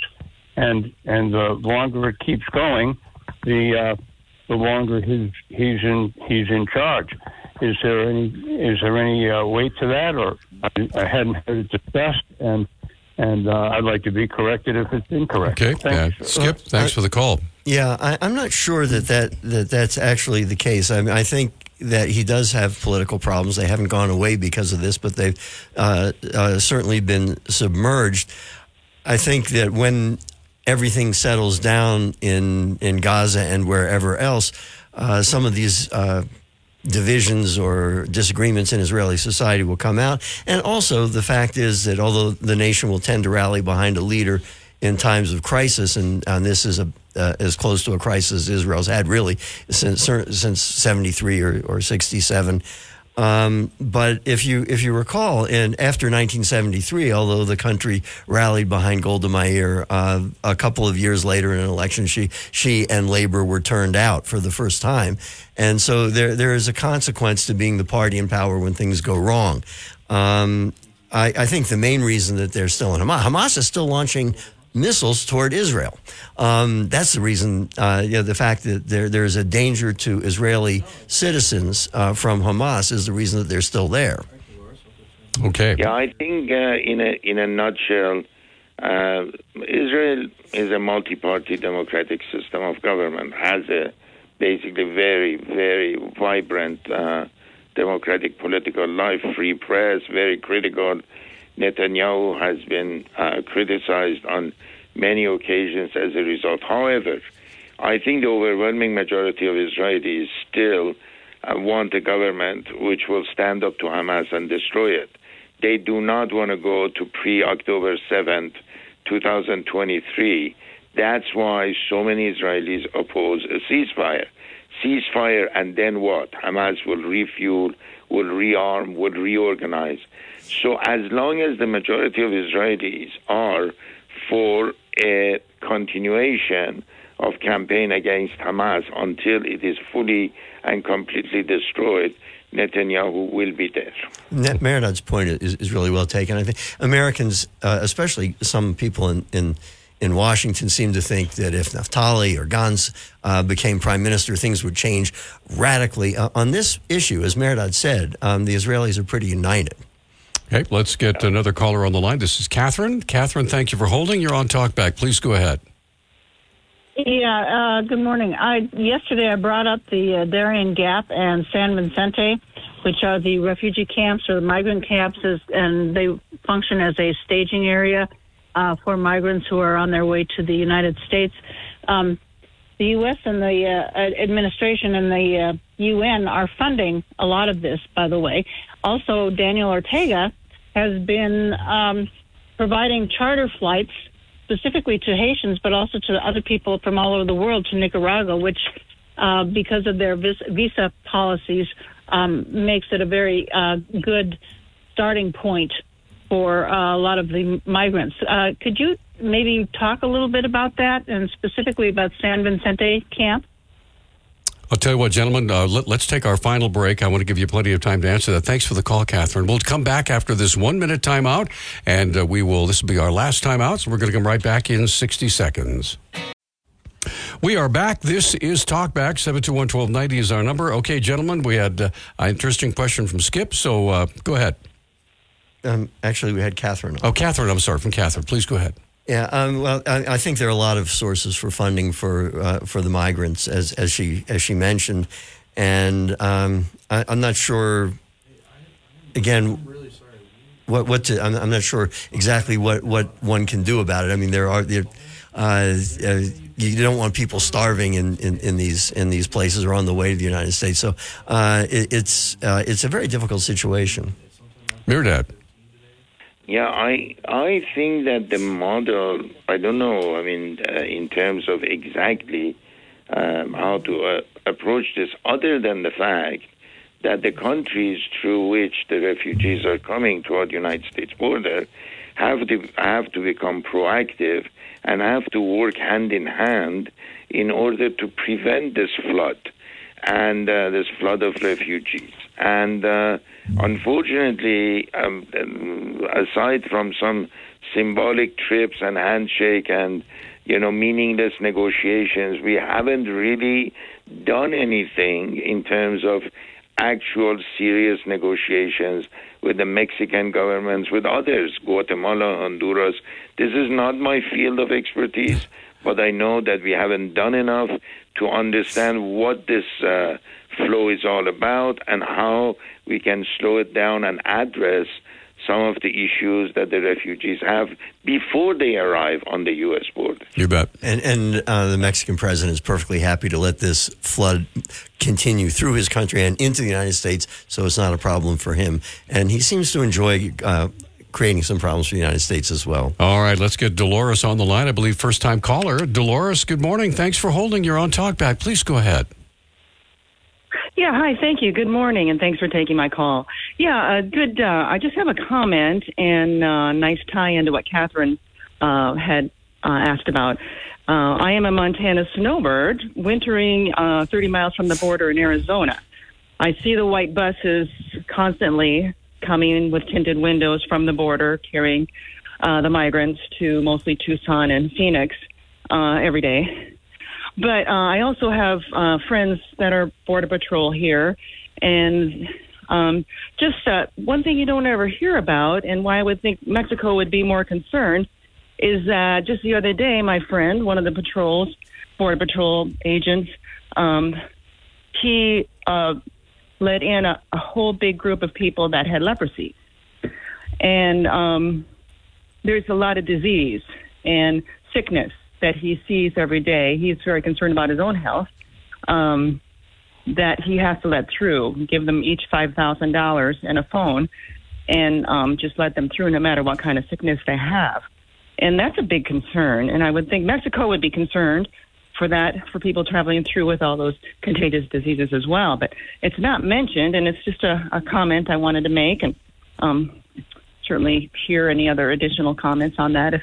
and and the longer it keeps going, the uh, the longer he's he's in he's in charge. Is there any is there any uh, weight to that, or I, I hadn't heard it discussed, and and uh, I'd like to be corrected if it's incorrect. Okay, Thank yeah. Skip, thanks for the call. Yeah, I, I'm not sure that, that, that that's actually the case. I mean, I think that he does have political problems. They haven't gone away because of this, but they've uh, uh, certainly been submerged. I think that when everything settles down in in Gaza and wherever else, uh, some of these. Uh, divisions or disagreements in Israeli society will come out. And also, the fact is that although the nation will tend to rally behind a leader in times of crisis, and, and this is a, uh, as close to a crisis as Israel's had really since since 73 or, or 67. Um, but if you if you recall, in after 1973, although the country rallied behind Golda Meir, uh, a couple of years later in an election, she she and Labor were turned out for the first time, and so there there is a consequence to being the party in power when things go wrong. Um, I, I think the main reason that they're still in Hamas, Hamas is still launching missiles toward Israel. Um, that's the reason, uh, you know, the fact that there, there's a danger to Israeli citizens uh, from Hamas is the reason that they're still there. Okay. Yeah, I think uh, in a in a nutshell, uh, Israel is a multi-party democratic system of government. Has a basically very very vibrant uh, democratic political life, free press, very critical. Netanyahu has been uh, criticized on many occasions as a result. However, I think the overwhelming majority of Israelis still uh, want a government which will stand up to Hamas and destroy it. They do not want to go to pre October 7th, 2023. That's why so many Israelis oppose a ceasefire. Ceasefire, and then what? Hamas will refuel, will rearm, will reorganize. So, as long as the majority of Israelis are for a continuation of campaign against Hamas until it is fully and completely destroyed, Netanyahu will be there. Net point is, is really well taken. I think Americans, uh, especially some people in, in in Washington, seem to think that if Naftali or Gantz uh, became prime minister, things would change radically. Uh, on this issue, as Mehrdad said, um, the Israelis are pretty united. Okay, let's get another caller on the line. This is Catherine. Catherine, thank you for holding. You're on Talkback. Please go ahead. Yeah, uh, good morning. I yesterday I brought up the uh, Darien Gap and San Vicente, which are the refugee camps or the migrant camps, and they function as a staging area uh, for migrants who are on their way to the United States. Um, the U.S. and the uh, administration and the uh, UN are funding a lot of this, by the way. Also, Daniel Ortega has been um, providing charter flights specifically to Haitians, but also to other people from all over the world to Nicaragua, which, uh, because of their vis- visa policies, um, makes it a very uh, good starting point for uh, a lot of the migrants. Uh, could you maybe talk a little bit about that and specifically about San Vicente camp? I'll tell you what, gentlemen, uh, let, us take our final break. I want to give you plenty of time to answer that. Thanks for the call, Catherine. We'll come back after this one minute timeout, and uh, we will, this will be our last timeout, so we're going to come right back in 60 seconds. We are back. This is Talkback. 721-1290 is our number. Okay, gentlemen, we had uh, an interesting question from Skip, so uh, go ahead. Um, actually, we had Catherine. Oh, Catherine, I'm sorry, from Catherine. Please go ahead. Yeah, um, well, I, I, think there are a lot of sources for funding for uh, for the migrants, as as she as she mentioned, and um, I, am not sure. Again, what what to, I'm, I'm, not sure exactly what, what one can do about it. I mean, there are there, uh, uh, you don't want people starving in, in, in, these in these places or on the way to the United States. So uh, it, it's uh, it's a very difficult situation. Mehrdad. Yeah, I I think that the model. I don't know. I mean, uh, in terms of exactly um, how to uh, approach this, other than the fact that the countries through which the refugees are coming toward the United States border have to have to become proactive and have to work hand in hand in order to prevent this flood and uh, this flood of refugees. And uh, unfortunately, um, aside from some symbolic trips and handshake and you know meaningless negotiations, we haven't really done anything in terms of actual serious negotiations with the Mexican governments, with others, Guatemala, Honduras. This is not my field of expertise, but I know that we haven't done enough to understand what this uh, flow is all about and how we can slow it down and address some of the issues that the refugees have before they arrive on the U.S. border. You bet. And, and uh, the Mexican president is perfectly happy to let this flood continue through his country and into the United States, so it's not a problem for him. And he seems to enjoy. Uh, creating some problems for the United States as well. All right, let's get Dolores on the line. I believe first time caller. Dolores, good morning. Thanks for holding. You're on Talkback. Please go ahead. Yeah, hi, thank you. Good morning, and thanks for taking my call. Yeah, uh, good. Uh, I just have a comment and uh, nice tie into what Catherine uh, had uh, asked about. Uh, I am a Montana snowbird wintering uh, 30 miles from the border in Arizona. I see the white buses constantly coming with tinted windows from the border carrying uh, the migrants to mostly Tucson and Phoenix uh, every day. But uh, I also have uh, friends that are Border Patrol here. And um, just uh, one thing you don't ever hear about, and why I would think Mexico would be more concerned, is that just the other day, my friend, one of the patrols, Border Patrol agents, um, he uh, let in a, a whole big group of people that had leprosy. And um, there's a lot of disease and sickness that he sees every day. He's very concerned about his own health. Um, that he has to let through, give them each five thousand dollars and a phone, and um, just let them through, no matter what kind of sickness they have. And that's a big concern. And I would think Mexico would be concerned for that for people traveling through with all those contagious diseases as well. But it's not mentioned, and it's just a, a comment I wanted to make, and um, certainly hear any other additional comments on that if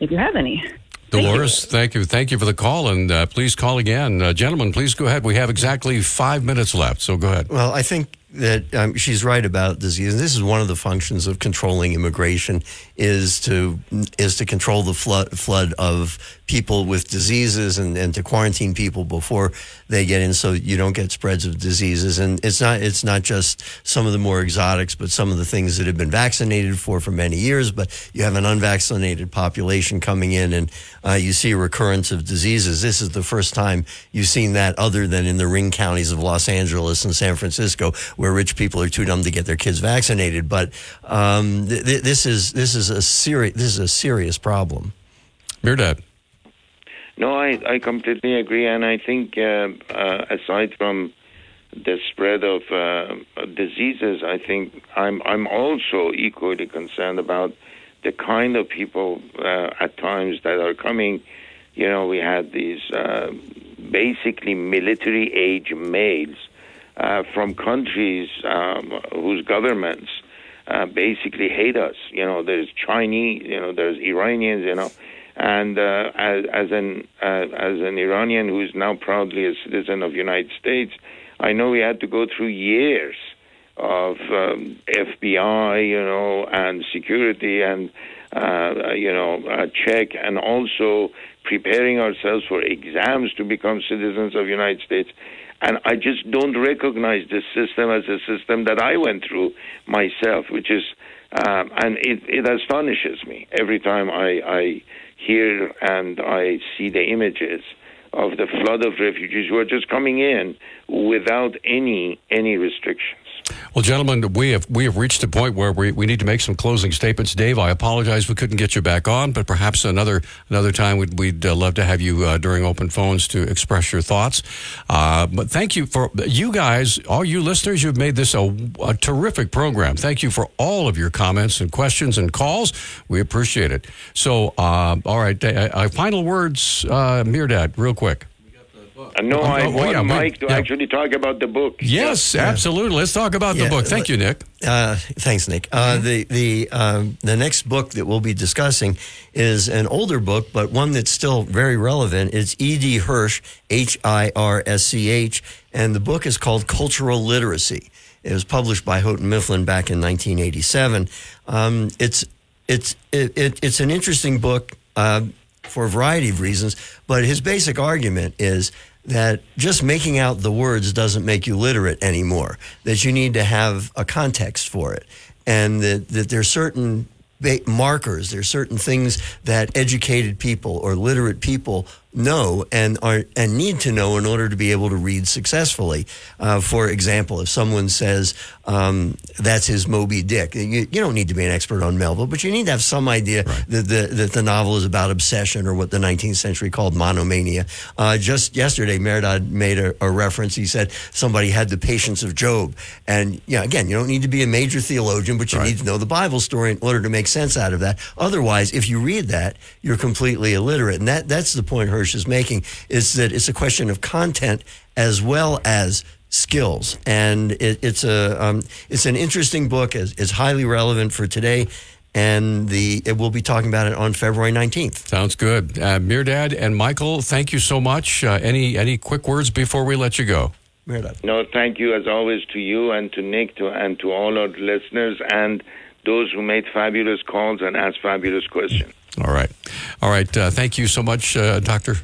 if you have any. Dolores, thank you. Thank you for the call, and uh, please call again. Uh, gentlemen, please go ahead. We have exactly five minutes left, so go ahead. Well, I think that um, she's right about disease. This is one of the functions of controlling immigration is to is to control the flood flood of people with diseases and, and to quarantine people before they get in so you don't get spreads of diseases. And it's not it's not just some of the more exotics but some of the things that have been vaccinated for for many years. But you have an unvaccinated population coming in and uh, you see a recurrence of diseases. This is the first time you've seen that other than in the ring counties of Los Angeles and San Francisco where rich people are too dumb to get their kids vaccinated. But um, th- th- this is this is a serious this is a serious problem. Mehrdad. No, I, I completely agree, and I think uh, uh, aside from the spread of uh, diseases, I think I'm I'm also equally concerned about the kind of people uh, at times that are coming. You know, we had these uh, basically military age males uh, from countries um, whose governments basically hate us. You know, there's Chinese, you know, there's Iranians, you know, and uh, as, as an uh, as an Iranian who's now proudly a citizen of the United States, I know we had to go through years of um, FBI, you know, and security and uh, you know check, and also preparing ourselves for exams to become citizens of the United States. And I just don't recognize this system as a system that I went through myself, which is, um, and it, it astonishes me every time I, I hear and I see the images of the flood of refugees who are just coming in without any any restrictions. Well, gentlemen, we have we have reached a point where we, we need to make some closing statements. Dave, I apologize we couldn't get you back on, but perhaps another another time we'd, we'd uh, love to have you uh, during open phones to express your thoughts. Uh, but thank you for you guys, all you listeners. You've made this a, a, terrific program. Thank you for all of your comments and questions and calls. We appreciate it. So, uh, all right, final words, uh, Mehrdad, real quick. Uh, no, Oh, I oh, want yeah, Mike to yeah. actually talk about the book. Yes, absolutely. Let's talk about the book. Thank you, Nick. Uh, thanks, Nick. Uh, the the um, the next book that we'll be discussing is an older book, but one that's still very relevant. It's E. D. Hirsch, H I R S C H, and the book is called Cultural Literacy. It was published by Houghton Mifflin back in 1987. Um, it's it's it, it, it's an interesting book uh, for a variety of reasons, but his basic argument is that just making out the words doesn't make you literate anymore. That you need to have a context for it, and that that there are certain markers, there are certain things that educated people or literate people know and are and need to know in order to be able to read successfully. Uh, for example, if someone says um, that's his Moby Dick, you, you don't need to be an expert on Melville, but you need to have some idea that, the, that the novel is about obsession or what the 19th century called monomania. Uh, just yesterday, Mehrdad made a, a reference. He said somebody had the patience of Job, and yeah, again, you don't need to be a major theologian, but you need to know the Bible story in order to make sense out of that. Otherwise, if you read that, you're completely illiterate, and that that's the point Hirsch is making is that it's a question of content as well as skills, and it, it's a um, it's an interesting book. It's, it's highly relevant for today, and the it, we'll be talking about it on February nineteenth. Sounds good. Uh, Mehrdad and Michael, thank you so much. Uh, any any quick words before we let you go? No, thank you as always to you and to Nick to, and to all our listeners and those who made fabulous calls and asked fabulous questions. All right, all right. Uh, thank you so much, uh, Doctor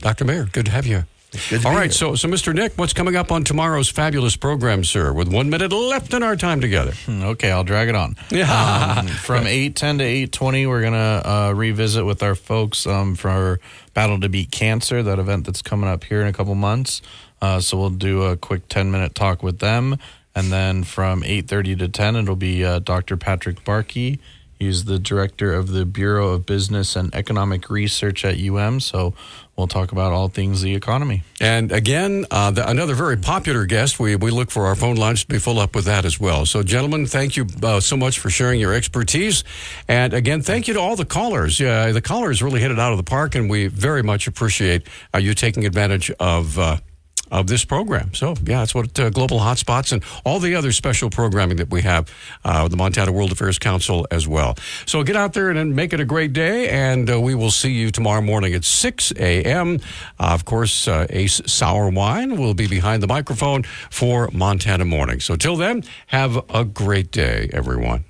Doctor Mayer. Good to have you. Good All right, so so Mr. Nick, what's coming up on tomorrow's fabulous program, sir? With one minute left in our time together. Hmm, Okay, I'll drag it on. Yeah. Um, from eight ten to eight twenty, we're gonna uh, revisit with our folks um, for our Battle to Beat Cancer, that event that's coming up here in a couple months. Uh, so we'll do a quick ten minute talk with them, and then from eight thirty to ten, it'll be uh, Dr. Patrick Barkey. He's the director of the Bureau of Business and Economic Research at UM. So we'll talk about all things the economy. And again, uh, the, another very popular guest. We, we look for our phone lines to be full up with that as well. So, gentlemen, thank you uh, so much for sharing your expertise. And again, thank you to all the callers. Yeah, the callers really hit it out of the park, and we very much appreciate uh, you taking advantage of. Of this program. So, yeah, that's what uh, Global Hotspots and all the other special programming that we have, uh, the Montana World Affairs Council as well. So, get out there and make it a great day, and uh, we will see you tomorrow morning at 6 a.m. Uh, of course, uh, Ace Sour Wine will be behind the microphone for Montana Morning. So, till then, have a great day, everyone.